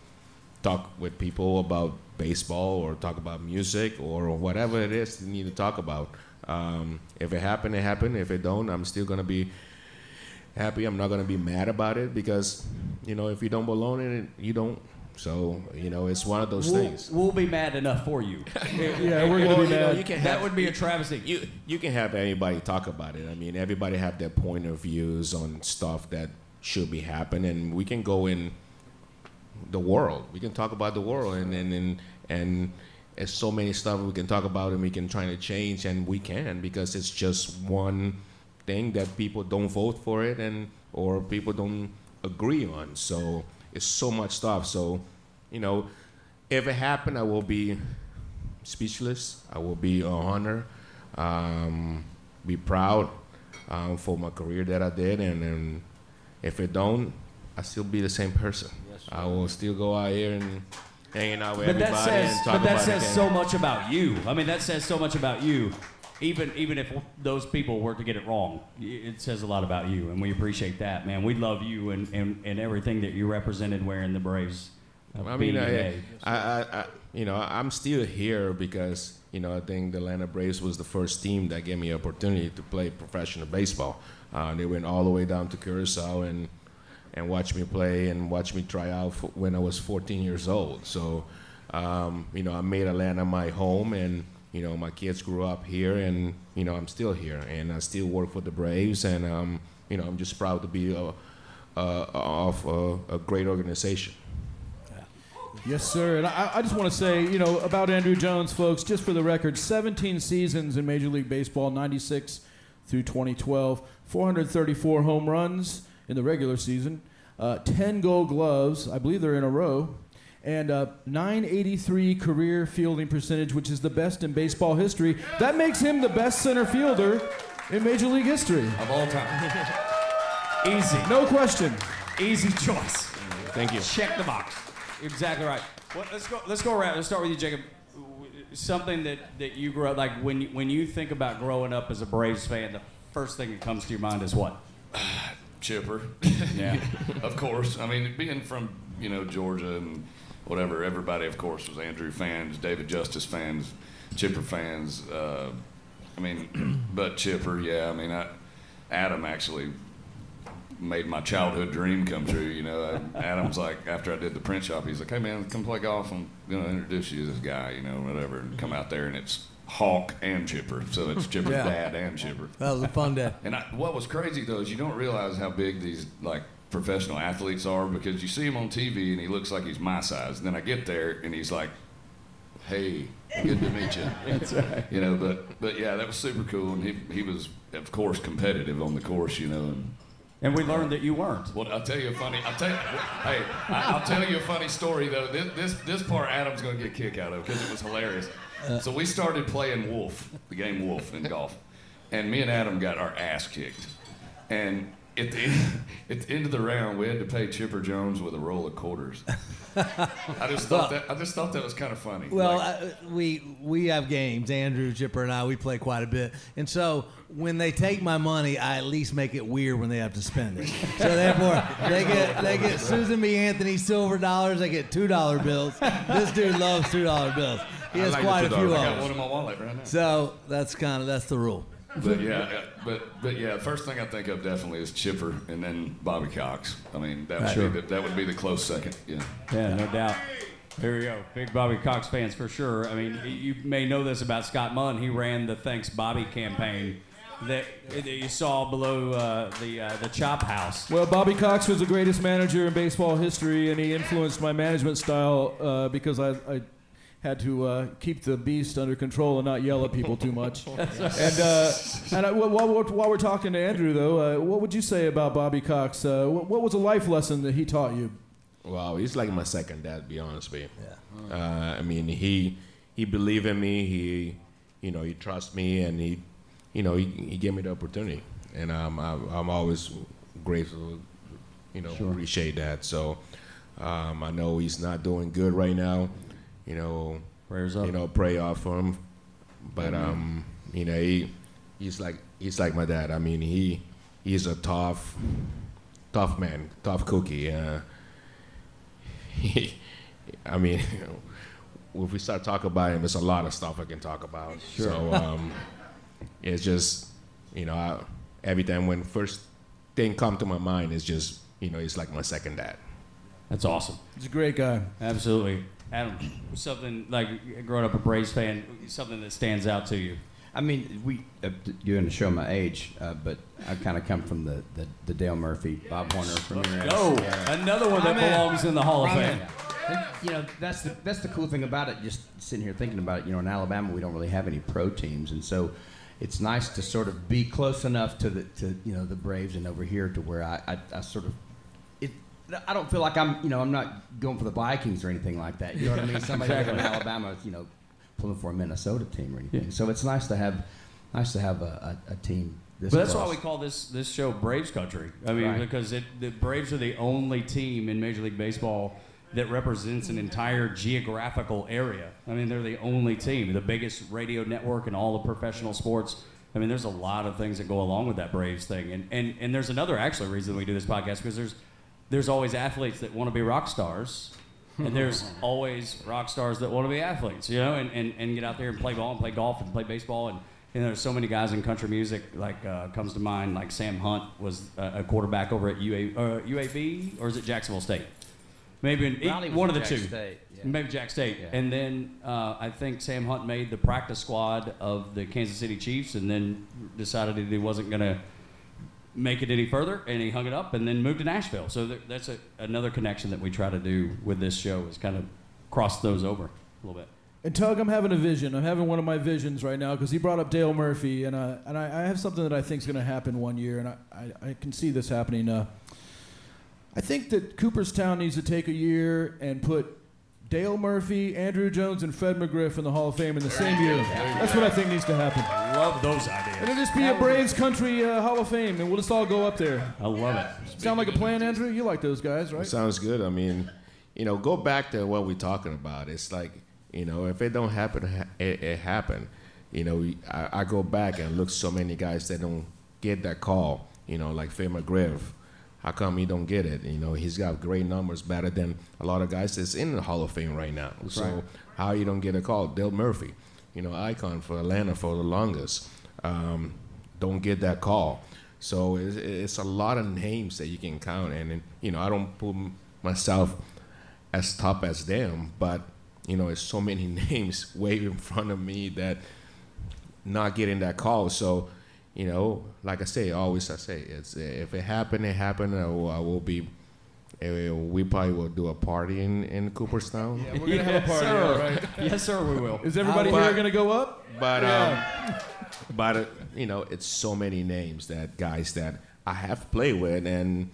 talk with people about baseball or talk about music or whatever it is you need to talk about. Um, if it happened, it happened. If it don't, I'm still gonna be happy. I'm not gonna be mad about it because, you know, if you don't belong in it, you don't. So you know, it's one of those we'll, things. We'll be mad enough for you. Yeah, we're gonna Well, be you know, mad. you can that have- would be a travesty. You you can have anybody talk about it. I mean, everybody have their point of views on stuff that should be happening, and we can go in the world. We can talk about the world, and and and, and there's so many stuff we can talk about, and we can try to change, and we can because it's just one thing that people don't vote for it, and or people don't agree on. So it's so much stuff. So you know, if it happened, I will be speechless. I will be a honor, um, be proud um, for my career that I did, and, and if it don't, I still be the same person. I will still go out here and hanging out with But everybody that says, and talk but that about says the game. so much about you. I mean, that says so much about you. Even even if those people were to get it wrong, it says a lot about you, and we appreciate that, man. We love you and, and, and everything that you represented wearing the Braves. uh, I mean, I. I, I, you know, I'm still here because you know I think the Atlanta Braves was the first team that gave me an opportunity to play professional baseball. Uh, they went all the way down to Curacao and and watched me play and watched me try out when I was 14 years old. So, um, you know, I made Atlanta my home, and you know, my kids grew up here, and you know, I'm still here, and I still work for the Braves, and um, you know, I'm just proud to be a, a, of a, a great organization. Yes, sir. And I, I just want to say, you know, about Andruw Jones, folks, just for the record 17 seasons in Major League Baseball, 96 through 2012, 434 home runs in the regular season, uh, 10 gold gloves, I believe they're in a row, and uh, 983 career fielding percentage, which is the best in baseball history. That makes him the best center fielder in Major League history. Of all time. Easy. No question. Easy choice. Thank you. Check the box. Exactly right. Well, let's go. Let's go around. Let's start with you, Jacob. Something that, that you grew up like when you, when you think about growing up as a Braves fan, the first thing that comes to your mind is what? Chipper. Yeah. of course. I mean, being from you know Georgia and whatever, everybody of course was Andruw fans, David Justice fans, Chipper fans. Uh, I mean, but Chipper, yeah. I mean, I, Adam actually made my childhood dream come true. You know, Adam's like after I did the print shop, he's like, "Hey man, come play golf. I'm gonna introduce you to this guy. You know, whatever." And come out there and it's Hawk and Chipper, so it's Chipper's Yeah. dad and Chipper. That was a fun day. And I, what was crazy though is you don't realize how big these like professional athletes are because you see him on TV and he looks like he's my size. And then I get there and he's like, "Hey, good to meet you." That's right. You know, but but yeah, that was super cool. And he he was of course competitive on the course. You know, and And we learned that you weren't. well, I'll tell you a funny. I'll tell you. Hey, I- I'll tell you a funny story though. This this, this part Adam's gonna get a kick out of because it was hilarious. Uh. So we started playing Wolf, the game Wolf in golf, and me and Adam got our ass kicked. And at the end, at the end of the round, we had to pay Chipper Jones with a roll of quarters. I just thought that I just thought that was kind of funny. Well, Like, uh, we we have games. Andruw, Chipper, and I we play quite a bit, and so when they take my money, I at least make it weird when they have to spend it. So therefore, they get they get Susan B. Anthony silver dollars. They get two dollar bills. This dude loves two dollar bills. He has like quite a few I of got one them. in my wallet right now. So that's kind of that's the rule. But yeah, but but yeah, first thing I think of definitely is Chipper and then Bobby Cox. I mean, that would Sure. be the, that would be the close second. Yeah. Yeah, no doubt. There you go. Big Bobby Cox fans for sure. I mean, you may know this about Scott Munn. He ran the Thanks Bobby campaign that, that you saw below uh, the uh, the Chop House. Well, Bobby Cox was the greatest manager in baseball history, and he influenced my management style uh, because I, I had to uh, keep the beast under control and not yell at people too much. and uh, and I, while, we're, while we're talking to Andruw, though, uh, what would you say about Bobby Cox? Uh, what, what was a life lesson that he taught you? Wow, he's like my second dad. To be honest with you. Yeah. Uh, I mean, he he believed in me. He, you know, he trusts me, and he, you know, he, he gave me the opportunity, and um, I, I'm always grateful. You know, Sure. appreciate that. So, um, I know he's not doing good right now. You know, prayers up. You know, pray off for him. But Amen. um, you know, he he's like he's like my dad. I mean, he he's a tough, tough man, tough cookie. Uh, he, I mean, if we start talking about him, there's a lot of stuff I can talk about. Sure. So um, it's just, you know, I, every time when first thing come to my mind is just, you know, he's like my second dad. That's awesome. He's a great guy. Absolutely. Adam, something like growing up a Braves fan, something that stands out to you. I mean, we uh, you're going to show my age, uh, but I kind of come from the, the, the Dale Murphy, Bob Horner from your era. go. Another one that man. belongs in the Hall of Fame. you know, that's the that's the cool thing about it. Just sitting here thinking about it. You know, in Alabama, we don't really have any pro teams, and so it's nice to sort of be close enough to the to you know the Braves and over here to where I I, I sort of. I don't feel like I'm, you know, I'm not going for the Vikings or anything like that. You know what I mean? Somebody from Exactly. Alabama, is, you know, pulling for a Minnesota team or anything. So it's nice to have, nice to have a, a, a team. This But that's why we call this this show Braves Country. I mean, Right. because it, the Braves are the only team in Major League Baseball that represents an entire geographical area. I mean, they're the only team, the biggest radio network in all of professional sports. I mean, there's a lot of things that go along with that Braves thing, and and and there's another actually reason we do this podcast because there's there's always athletes that want to be rock stars. And there's always rock stars that want to be athletes, you know, and, and, and get out there and play ball and play golf and play baseball. And, and there's so many guys in country music, like uh, comes to mind, like Sam Hunt was a, a quarterback over at UA, uh, UAB, or is it Jacksonville State? Maybe in, one of the Jack two. State, yeah. Maybe Jack State. Yeah. And then uh, I think Sam Hunt made the practice squad of the Kansas City Chiefs and then decided that he wasn't going to make it any further and he hung it up and then moved to Nashville. So there, that's a, another connection that we try to do with this show is kind of cross those over a little bit. And Tug, I'm having a vision. I'm having one of my visions right now because he brought up Dale Murphy, and uh, and I, I have something that I think is going to happen one year, and I, I, I can see this happening. Uh, I think that Cooperstown needs to take a year and put Dale Murphy, Andruw Jones, and Fred McGriff in the Hall of Fame in the same year. That's what I think needs to happen. I love those ideas. And it'll just be a Braves Country uh, Hall of Fame, and we'll just all go up there. I love it. Sound like a plan, Andruw? You like those guys, right? Sounds good. I mean, you know, go back to what we're talking about. It's like, you know, if it don't happen, it, it happen. You know, I, I go back and look so many guys that don't get that call. You know, like Fred McGriff. How come he don't get it? You know, he's got great numbers, better than a lot of guys that's in the Hall of Fame right now. so how you don't get a call? Dale Murphy, you know, icon for Atlanta for the longest, um, don't get that call. So it's, it's a lot of names that you can count, and, and you know, I don't put myself as top as them, but you know, it's so many names way in front of me that not getting that call. So, you know, like I say, always I say, it's if it happened, it happened. I will, I will be. eh, we probably will do a party in, in Cooperstown. Yeah, we're gonna have a party, sir. all right? Yes, sir, we will. Is everybody But- here going to go up? But Yeah. um, but uh, you know, it's so many names that guys that I have played with, and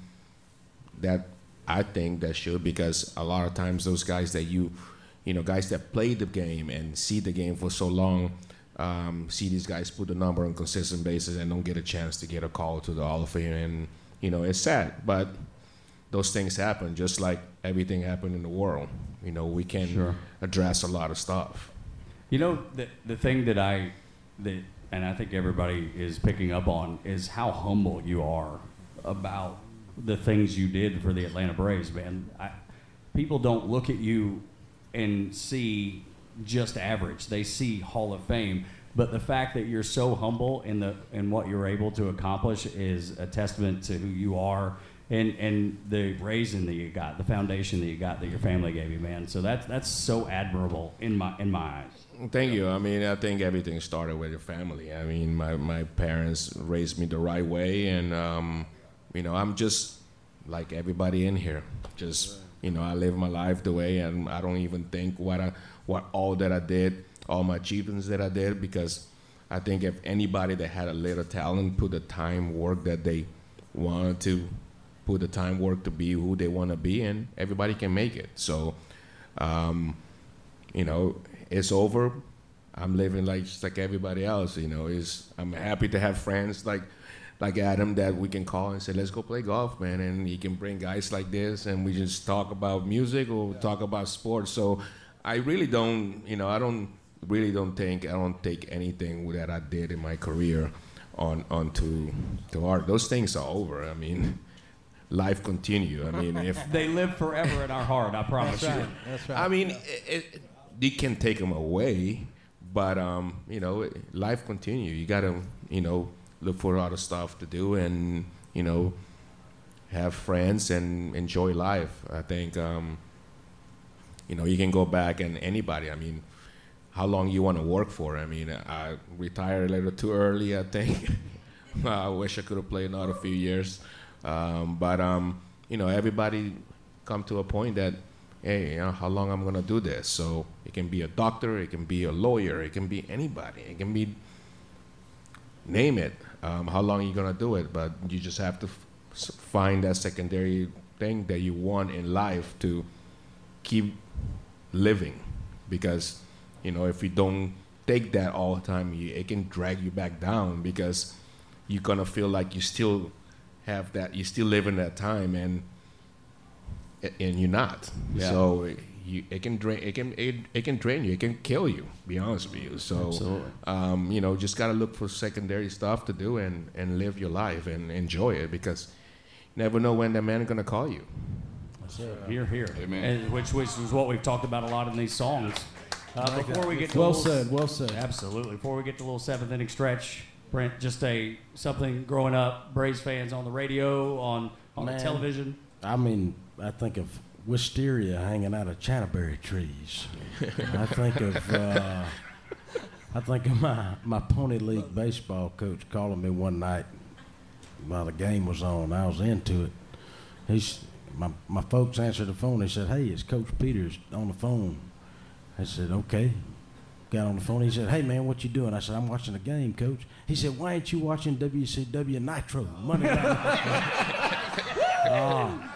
that I think that should because a lot of times those guys that you, you know, guys that play the game and see the game for so long, um, see these guys put the number on consistent basis and don't get a chance to get a call to the Hall of Fame, and you know, it's sad, but those things happen just like everything happened in the world. You know, we can Sure. address a lot of stuff. You know, the, the thing that I, that, and I think everybody is picking up on is how humble you are about the things you did for the Atlanta Braves, man. I, people don't look at you and see just average. They see Hall of Fame. But the fact that you're so humble in the in what you're able to accomplish is a testament to who you are and and the raising that you got, the foundation that you got that your family gave you, man. So that's that's so admirable in my in my eyes. Thank you. I mean, I think everything started with your family. I mean, my, my parents raised me the right way, and um, you know, I'm just like everybody in here. Just you know, I live my life the way, and I don't even think what I what all that I did, all my achievements that I did, because I think if anybody that had a little talent put the time work that they wanted to put the time work to be who they want to be, and everybody can make it. So, um, you know, it's over. I'm living like just like everybody else. You know, is I'm happy to have friends like like Adam that we can call and say, let's go play golf, man. And he can bring guys like this, and we just talk about music or talk about sports. So I really don't, you know, I don't really don't think I don't take anything that I did in my career on onto to art. Those things are over. I mean. Life continue. I mean, if they live forever in our heart, I promise That's you. right. That's right. I mean, it, it, you can take them away, but um, you know, life continue. You gotta, you know, look for other stuff to do, and you know, have friends and enjoy life. I think, um, you know, you can go back and anybody. I mean, how long you want to work for? I mean, I retired a little too early. I think. I wish I could have played another few years, um, but um, you know, everybody come to a point that hey, you know, how long I'm gonna do this? So it can be a doctor, it can be a lawyer, it can be anybody, it can be name it. Um, how long are you gonna do it? But you just have to f- find that secondary thing that you want in life to keep living, because you know if you don't take that all the time, you, it can drag you back down because you're gonna feel like you still have that, you still live in that time and and you're not. Yeah. So you, it can drain. It can it, it can drain you. It can kill you. Be honest with you. So um, you know, just gotta look for secondary stuff to do and and live your life and enjoy it because you never know when that man gonna call you. Here, here. Amen. And which, which is what we've talked about a lot in these songs. Uh, before we get to a Well little- said. Well said. Absolutely. Before we get to a little seventh inning stretch, Brent, just a something growing up, Braves fans on the radio, on on the television. I mean, I think of wisteria hanging out of chatterberry trees. I think of uh, I think of my, my pony league baseball coach calling me one night while the game was on. I was into it. He's my my folks answered the phone. They said, "Hey, it's Coach Peters on the phone." I said, "Okay." Got on the phone. He said, "Hey man, what you doing?" I said, "I'm watching the game, Coach." He said, "Why ain't you watching WCW Nitro Monday Night?" Ah.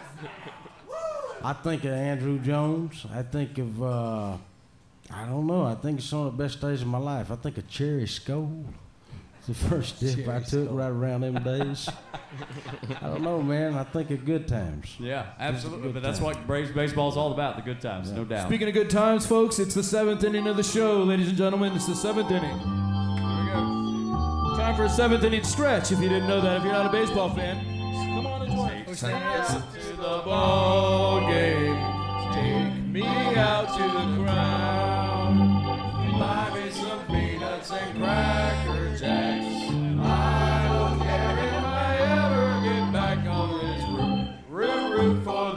I think of Andruw Jones. I think of, uh, I don't know. I think it's some of the best days of my life. I think of Cherry Skoal. It's the first dip I took right around them days. I don't know, man. I think of good times. Yeah, absolutely. But that's time. what Braves baseball is all about, the good times, no doubt. Speaking of good times, folks, it's the seventh inning of the show, ladies and gentlemen. It's the seventh inning. Here we go. Time for a seventh inning stretch. If you didn't know that, if you're not a baseball fan, come on and join. to the ball game. Take me out to the ground. Buy me some peanuts and cracker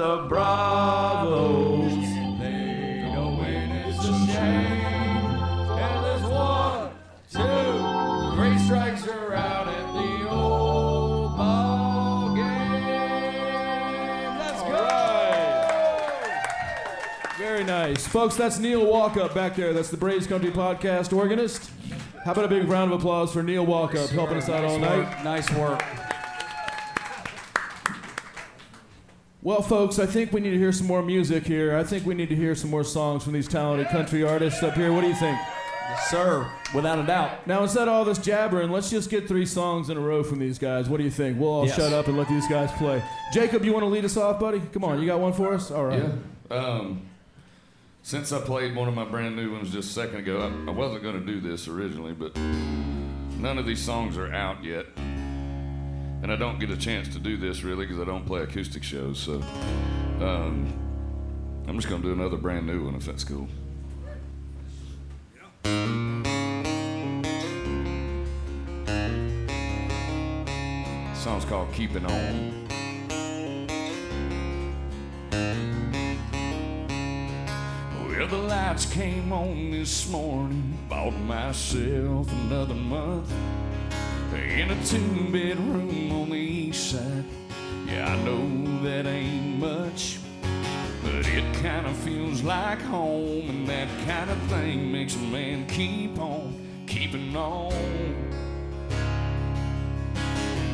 the Bravos. They don't win, it's a shame. And there's one, two, three strikes are out at the old ball game. Let's go. Very nice. Folks, that's Neil Walkup back there. That's the Braves Country Podcast organist. How about a big round of applause for Neil Walkup helping us out all night? Nice work. Well, folks, I think we need to hear some more music here. I think we need to hear some more songs from these talented country artists up here. What do you think? Yes, Sir, without a doubt. Now, instead of all this jabbering, let's just get three songs in a row from these guys. What do you think? We'll all Yes. shut up and let these guys play. Jacob, you want to lead us off, buddy? Come on, you got one for us? All right. Yeah. Um, since I played one of my brand new ones just a second ago, I, I wasn't going to do this originally, but none of these songs are out yet. And I don't get a chance to do this really because I don't play acoustic shows. So um, I'm just going to do another brand new one if that's cool. Song's called Keeping On. Well, the lights came on this morning. Bought myself another month in a two bedroom on the east side. Yeah, I know that ain't much, but it kind of feels like home, and that kind of thing makes a man keep on keeping on.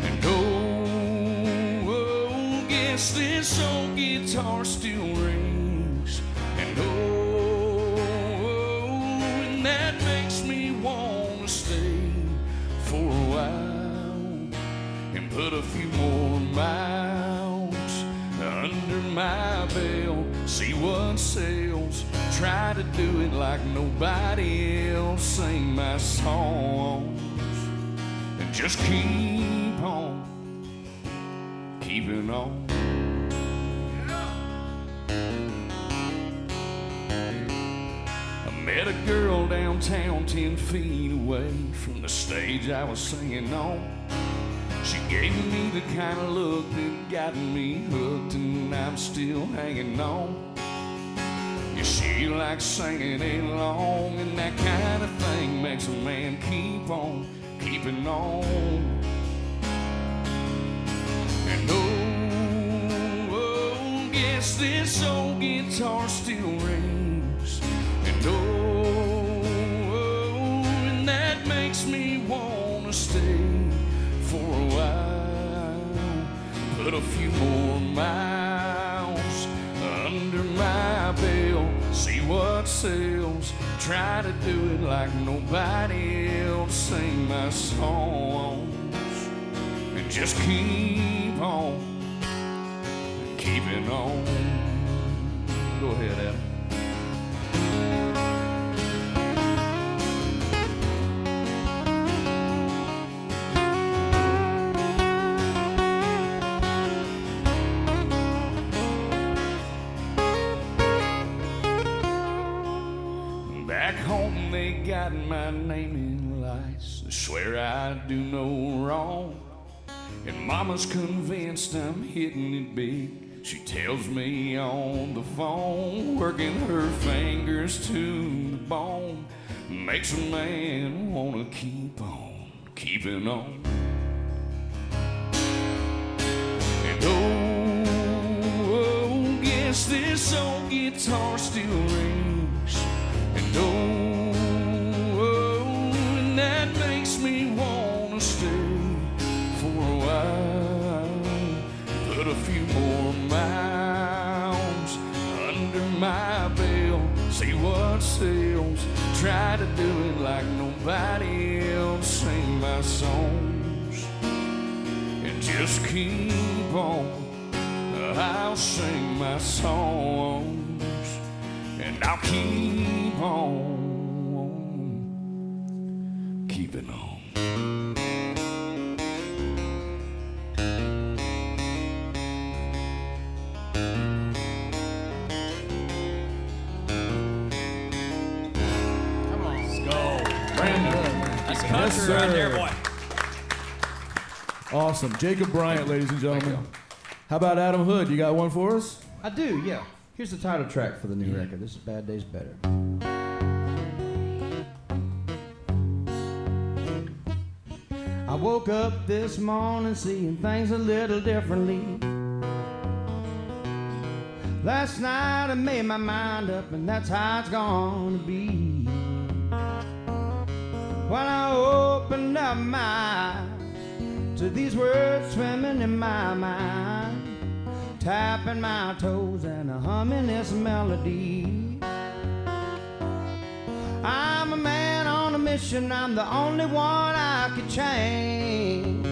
And oh, oh guess this old guitar still rings, and oh, oh, and that makes me wanna stay for a while put a few more miles under my belt. See what sells. Try to do it like nobody else. Sing my songs and just keep on keeping on. I met a girl downtown, ten feet away from the stage I was singing on. She gave me the kind of look that got me hooked, and I'm still hanging on. Yeah, she likes singing along, and that kind of thing makes a man keep on keeping on. And oh, oh, guess this old guitar still rings. A few more miles under my belt. See what sells. Try to do it like nobody else. Sing my songs and just keep on keeping on. Go ahead, Adam. Do no wrong. And mama's convinced I'm hitting it big. She tells me on the phone, working her fingers to the bone. Makes a man wanna keep on keeping on. And oh, oh, guess this old guitar still rings. And oh, What. Try to do it like nobody else. Sing my songs and just keep on. I'll sing my songs and I'll keep on keeping on. That's country Yes, right there, sir. boy. Awesome. Jacob Bryant, ladies and gentlemen. How about Adam Hood? You got one for us? I do, yeah. Here's the title track for the new record. This is Bad Days Better. I woke up this morning seeing things a little differently. Last night I made my mind up, and that's how it's gonna be. When I opened up my eyes to these words swimming in my mind, tapping my toes and humming this melody. I'm a man on a mission, I'm the only one I could change.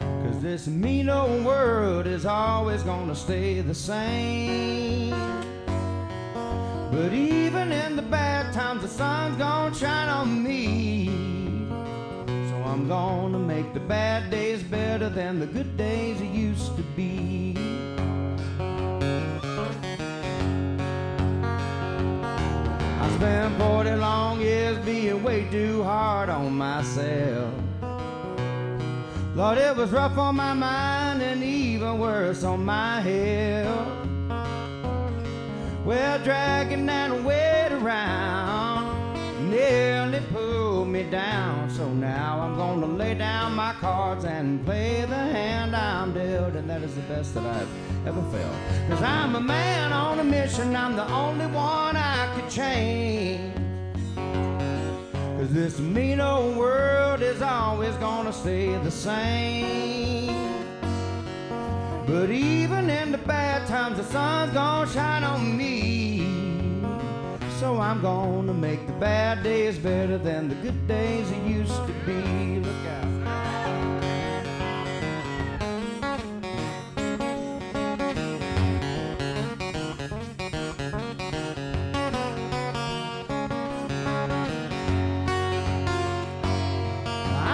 Cause this mean old world is always gonna stay the same. But even in the bad times, the sun's gonna shine on me. So I'm gonna make the bad days better than the good days used to be. I spent 40 long years being way too hard on myself. Lord, it was rough on my mind and even worse on my health. Well, dragging that weight around nearly pulled me down. So now I'm gonna lay down my cards and play the hand I'm dealt, and that is the best that I've ever felt. Cause I'm a man on a mission, I'm the only one I could change. Cause this mean old world is always gonna stay the same. But even in the bad times, the sun's gonna shine on me. So I'm gonna make the bad days better than the good days it used to be. Look out.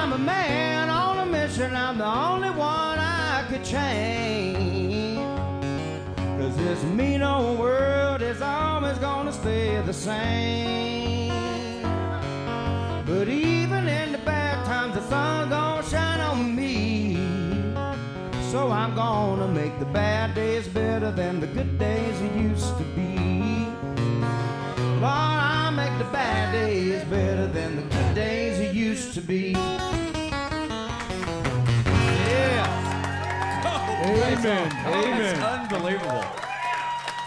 I'm a man on a mission, I'm the only one I could change. Cause this mean old world is always gonna stay the same. But even in the bad times, the sun's gonna shine on me. So I'm gonna make the bad days better than the good days it used to be. Lord, I'll make the bad days better than the good days used to be. Yeah. Amen. Amen. unbelievable.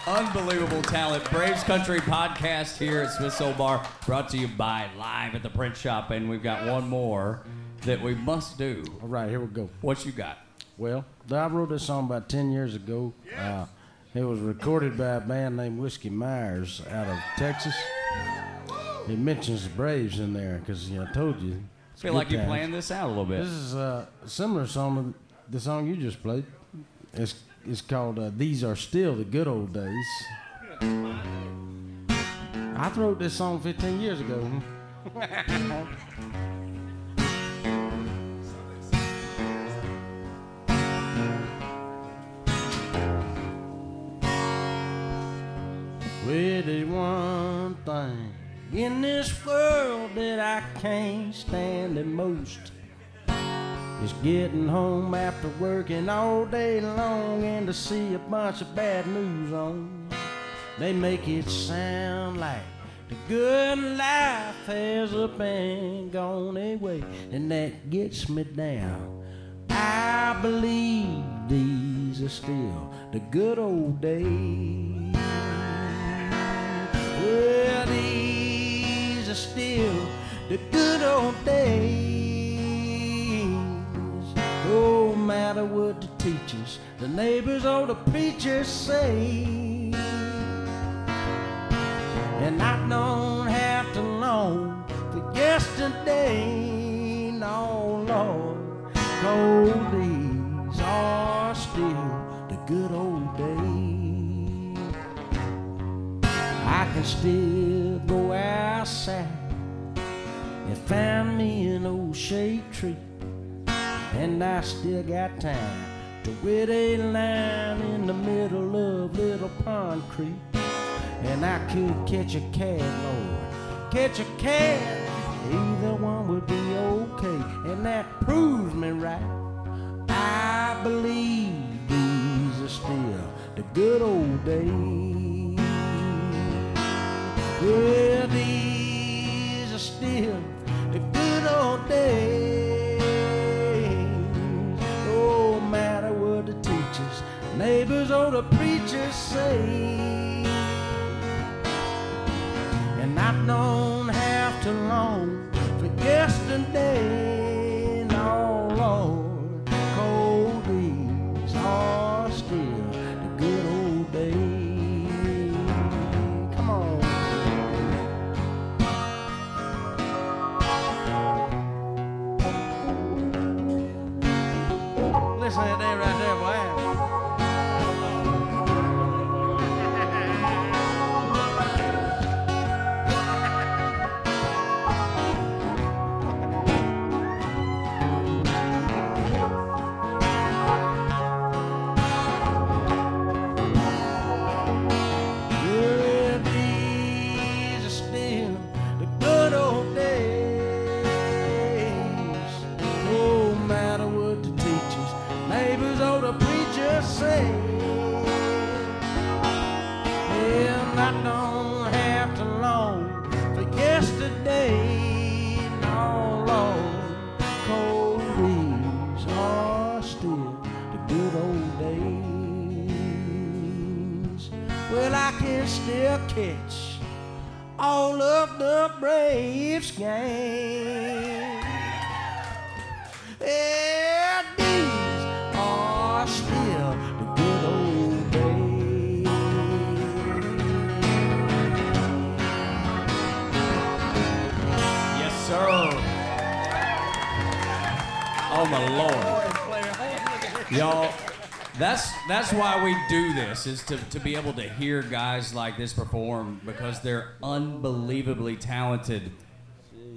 Unbelievable talent. Braves Country podcast here at Smith's Olde Bar, brought to you by Live at the Print Shop. And we've got one more that we must do. All right, here we go. What you got? Well, I wrote this song about 10 years ago. Uh, it was recorded by a band named Whiskey Myers out of Texas. It mentions the Braves in there because, you know, I told you. it's feel like you times. planned this out a little bit. This is uh, a similar song to the song you just played. It's, it's called uh, These Are Still the Good Old Days. I wrote this song 15 years ago. Well, there's one thing in this world that I can't stand the most. It's getting home after working all day long and to see a bunch of bad news on. They make it sound like the good life has up and gone away, and that gets me down. I believe these are still the good old days. Well, these are still the good old days. No matter what the teachers, the neighbors, or the preachers say. And I don't have to long for yesterday, no, Lord. Cold days are still the good old days. I can still go outside and find me an old shade tree. And I still got time to wait a line in the middle of Little Pond Creek. And I could catch a cat, Lord, catch a cat. Either one would be okay, and that proves me right. I believe these are still the good old days. Well, these are still the good old days. Neighbors, or the preachers say. And I don't have to long for yesterday, Braves game. Yeah, these are still the good old days. Yes, sir. Oh my lord. Y'all, that's that's why we do this is to, to be able to hear guys like this perform because they're unbelievably talented.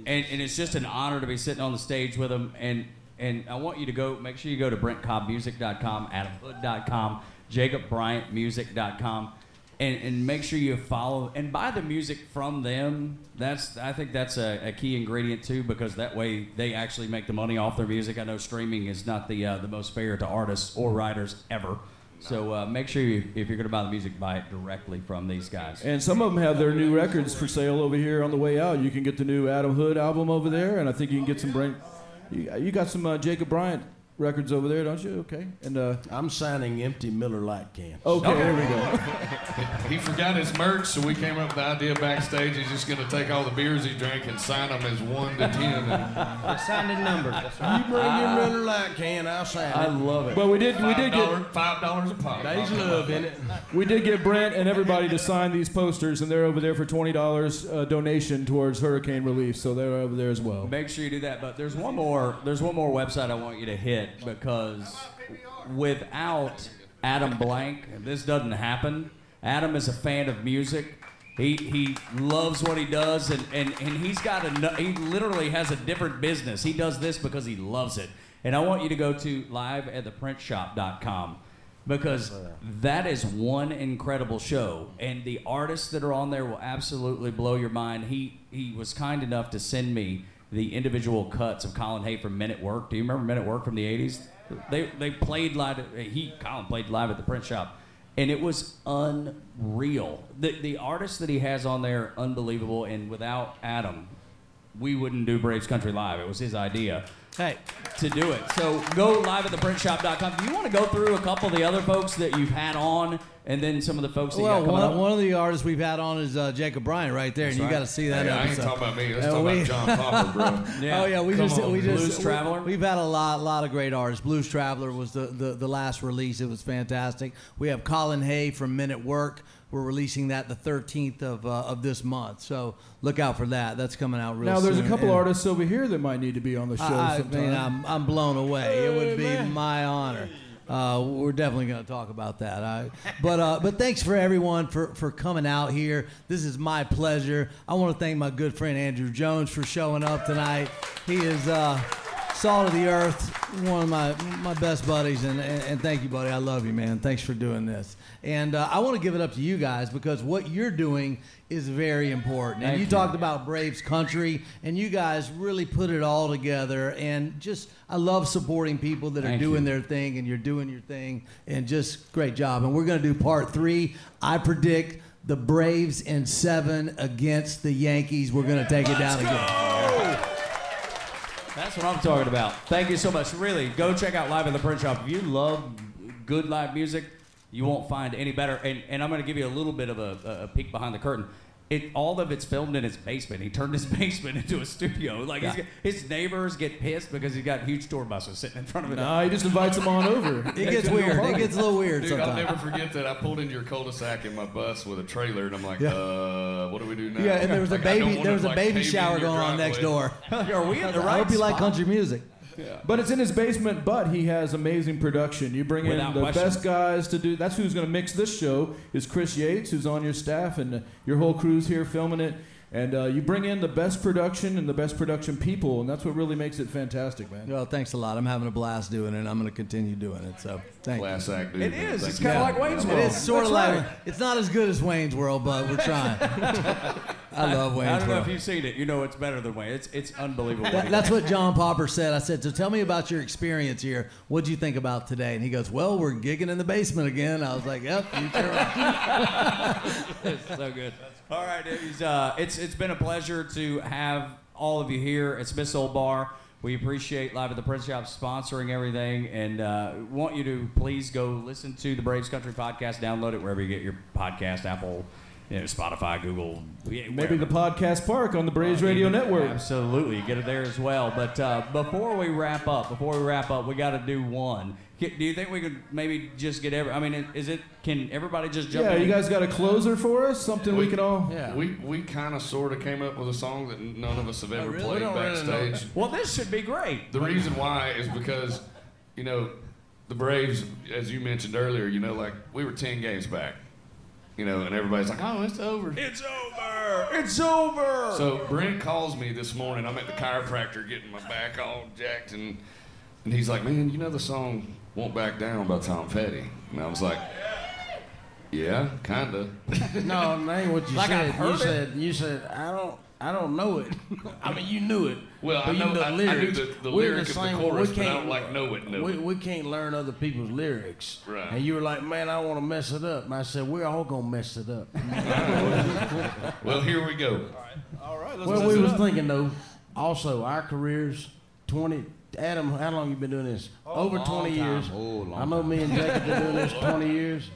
And, and it's just an honor to be sitting on the stage with them. And and I want you to go make sure you go to BrentCobbMusic.com, AdamHood.com, JacobBryantMusic.com and, and make sure you follow and buy the music from them. That's I think that's a, a key ingredient too because that way they actually make the money off their music. I know streaming is not the uh, the most fair to artists or writers ever. So uh, make sure you, if you're going to buy the music, buy it directly from these guys. And some of them have their new records for sale over here on the way out. You can get the new Adam Hood album over there, and I think you can get some Brent. You, you got some uh, Jacob Bryant records over there, don't you? Okay. And uh, I'm signing empty Miller Lite cans. Okay, there we go. He forgot his merch, so we came up with the idea backstage. He's just going to take all the beers he drank and sign them as one to ten. And Signed and numbered. That's right. You bring your Miller Lite can, I'll sign it. I love it. But we did we did $5, get five dollars a pop. There's love in it. we did get Brent and everybody to sign these posters, and they're over there for twenty dollars uh, donation towards hurricane relief. So they're over there as well. Make sure you do that. But there's one more. There's one more website I want you to hit because without Adam Blank, this doesn't happen. Adam is a fan of music. He he loves what he does, and, and, and he's got a he literally has a different business. He does this because he loves it. And I want you to go to live at theprintshop.com because that is one incredible show and the artists that are on there will absolutely blow your mind he he was kind enough to send me the individual cuts of colin hay from men at work. Do you remember men at work from the 80s they they played live at, he colin played live at the print shop. And it was unreal. The the artists that he has on there unbelievable. And without adam we wouldn't do braves country live. It was his idea Hey, to do it. So go live at theprintshop.com. Do you want to go through a couple of the other folks that you've had on and then some of the folks that well, you got coming one, up? one of the artists we've had on is uh, Jacob Bryant right there, and you right. got to see that Hey, I ain't episode. talking about me. Let's Uh, talk we- about John Popper, bro. Yeah. Oh yeah, we Come just on, we just Blues we- Traveler? We've had a lot lot of great artists. Blues Traveler was the, the the last release. It was fantastic. We have Colin Hay from Men at Work. We're releasing that the 13th of uh, of this month. So look out for that. That's coming out real soon. Now there's a couple And artists over here that might need to be on the show I, I sometime. mean, I'm I'm blown away. It would be my honor. Uh, we're definitely going to talk about that. I, but uh, but thanks for everyone for, for coming out here. This is my pleasure. I want to thank my good friend Andruw Jones for showing up tonight. He is uh, salt of the earth, one of my my best buddies, and, and, and thank you, buddy. I love you, man. Thanks for doing this. And uh, I want to give it up to you guys because what you're doing is very important. And you you. talked about Braves country, and you guys really put it all together. And just, I love supporting people that are doing you. their thing, and you're doing your thing, and just great job. And we're going to do part three. I predict the Braves in seven against the Yankees. We're going to take it down again. That's what I'm talking about. Thank you so much. Really, go check out Live at the Print Shop. If you love good live music, you won't find any better. And, and I'm going to give you a little bit of a, a peek behind the curtain. It, all of it's filmed in his basement. He turned his basement into a studio. Like Yeah. got- his neighbors get pissed because he's got huge tour buses sitting in front of him. no, he just invites them on over. It gets weird. It gets a little weird Dude, I'll never forget that. I pulled into your cul-de-sac in my bus with a trailer, and I'm like, Yeah. uh, what do we do now? Yeah, and there was a Like, I don't baby. There was a like, baby shower going on next driveway. door. Are we in the right? I hope you like country music. But it's in his basement, but he has amazing production. You bring Without in the question. best guys to do. That's who's going to mix this show. Is Chris Yates, who's on your staff, and uh, your whole crew's here filming it. And uh, you bring in the best production and the best production people, and that's what really makes it fantastic, man. Well, thanks a lot. I'm having a blast doing it. and I'm going to continue doing it. So thank you. Class act, dude. It man. is. Thank It's kind of like Wayne's World. is sort of like right. it's not as good as Wayne's World, but we're trying. I love Wayne's World. I don't know World. if you've seen it. You know it's better than Wayne. It's it's unbelievable. That- that's what John Popper said. I said, so tell me about your experience here. What'd you think about today? And he goes, well, we're gigging in the basement again. I was like, yep, you sure are. it's so good. All right, Davies. Uh, it's it's been a pleasure to have all of you here at Smith's Olde Bar. We appreciate Live at the Print Shop sponsoring everything, and uh, want you to please go listen to the Braves Country podcast. Download it wherever you get your podcast, Apple, you know, Spotify, Google. Maybe the podcast park on the Braves Radio Network. Absolutely, get it there as well. But uh, before we wrap up, before we wrap up, we got to do one. K- Do you think we could maybe just get every? I mean, is it? Can everybody just jump? Yeah, in? you guys got a closer for us? Something we, could all. Yeah. We we kind of sort of came up with a song that none of us have ever really? played We don't really backstage. Well, this should be great. The reason why is because, you know, the Braves, as you mentioned earlier, you know, like we were ten games back, you know, and everybody's like, oh, it's over. It's over. It's over. So Brent calls me this morning. I'm at the chiropractor getting my back all jacked, and and he's like, "Man, you know the song "Won't Back Down" by Tom Petty?" And I was like, "Yeah, kinda." No, that ain't what you Like said. You it. said you said I don't I don't know it. I mean you knew it. Well, I but know- the I- I knew lyrics. the- the We're lyric of the chorus, we but I can't- don't like know it, know we, it. we can't learn other people's lyrics. Right. And you were like, man, I want to mess it up. And I said, we're all gonna mess it up. Well, here we go. All right, well, we was thinking though, also our careers, twenty. Adam, how long you been doing this? Oh, Over long twenty time. years. Oh, long I know me and have been doing this twenty years.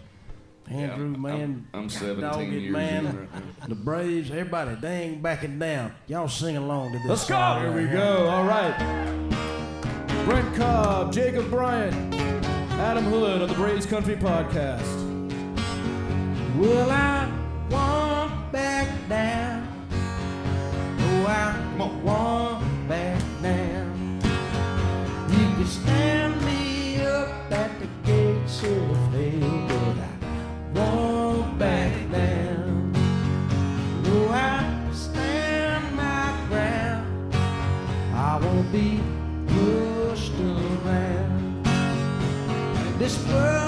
Andruw, I'm- man, I'm 17 dog it, years man. right the Braves, everybody, they ain't backing down. Y'all sing along to this. Let's go. Here right we go. All right. Brent Cobb, Jacob Bryant, Adam Hood on the Braves Country Podcast. Well, I won't back down. Oh, I won't This world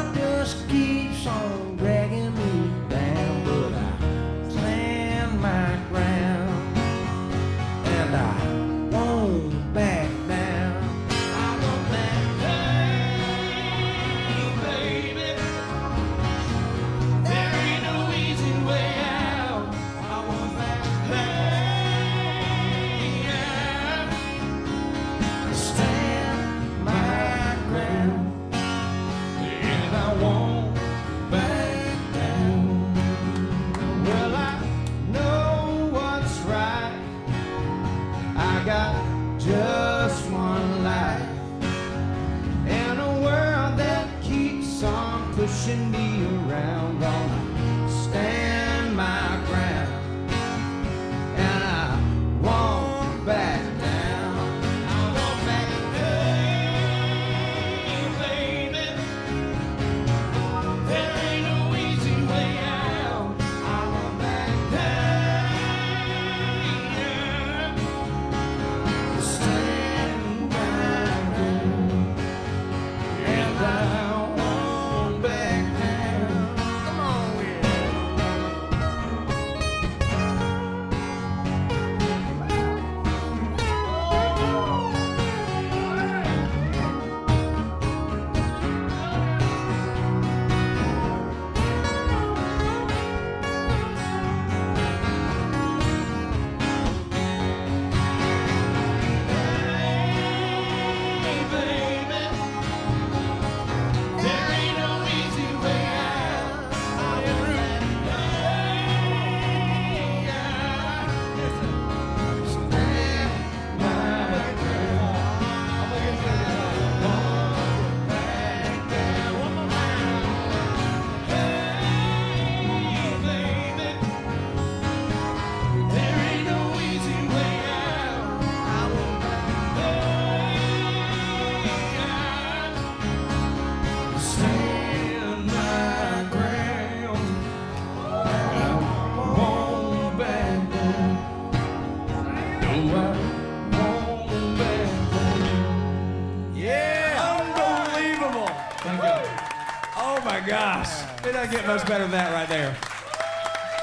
get much better than that right there.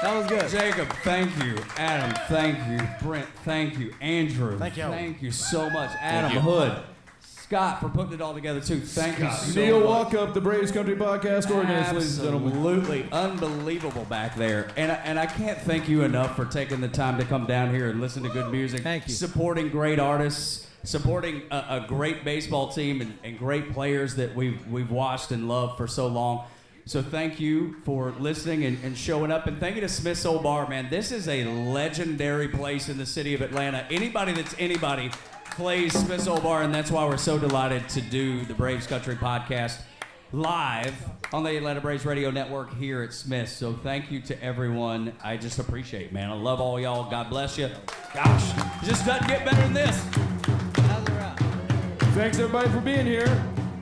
That was good. Jacob, thank you. Adam, thank you. Brent, thank you. Andruw, Thank you. Thank you so much. Adam. Hood, Scott for putting it all together too. Thank you so Neil much. Walkup, the Braves Country Podcast organist, ladies and gentlemen. Absolutely unbelievable back there, and I, and I can't thank you enough for taking the time to come down here and listen to good music. Thank you. Supporting great artists, supporting a, a great baseball team, and, and great players that we've we've watched and loved for so long. So thank you for listening and, and showing up, and thank you to Smith's Olde Bar, man. This is a legendary place in the city of Atlanta. Anybody that's anybody plays Smith's Olde Bar, and that's why we're so delighted to do the Braves Country podcast live on the Atlanta Braves Radio Network here at Smith's. So thank you to everyone. I just appreciate, it, man. I love all y'all. God bless you. Gosh, it just doesn't get better than this. Thanks everybody for being here.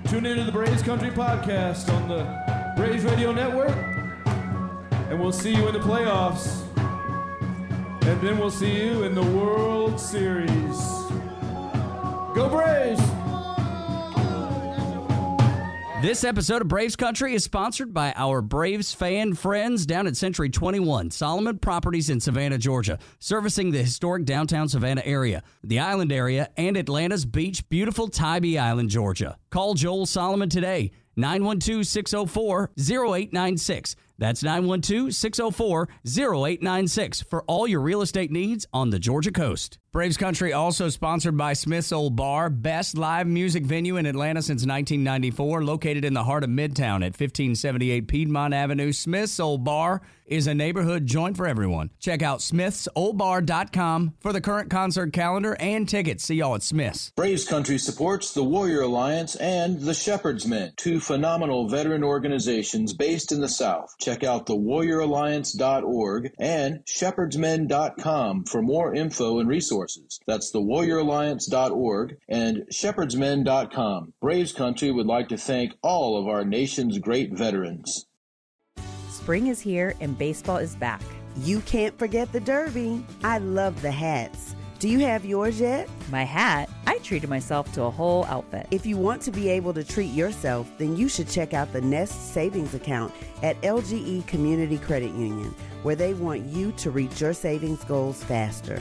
Tune into the Braves Country Podcast on the Braves Radio Network. And we'll see you in the playoffs. And then we'll see you in the World Series. Go Braves! This episode of Braves Country is sponsored by our Braves fan friends down at Century 21, Solomon Properties in Savannah, Georgia, servicing the historic downtown Savannah area, the island area, and Atlanta's beach, beautiful Tybee Island, Georgia. Call Joel Solomon today, 912 604 0896. That's 912 604 0896 for all your real estate needs on the Georgia coast. Braves Country also sponsored by Smith's Olde Bar, best live music venue in Atlanta since 1994, located in the heart of Midtown at 1578 Piedmont Avenue. Smith's Olde Bar is a neighborhood joint for everyone. Check out smithsoldebar.com for the current concert calendar and tickets. See y'all at Smith's. Braves Country supports the Warrior Alliance and the Shepherd's Men, two phenomenal veteran organizations based in the South. Check out thewarrioralliance.org and shepherdsmen.com for more info and resources. That's thewarrioralliance.org and shepherdsmen.com. Braves Country would like to thank all of our nation's great veterans. Spring is here and baseball is back. You can't forget the Derby. I love the hats. Do you have yours yet? My hat? I treated myself to a whole outfit. If you want to be able to treat yourself, then you should check out the Nest Savings Account at LGE Community Credit Union, where they want you to reach your savings goals faster.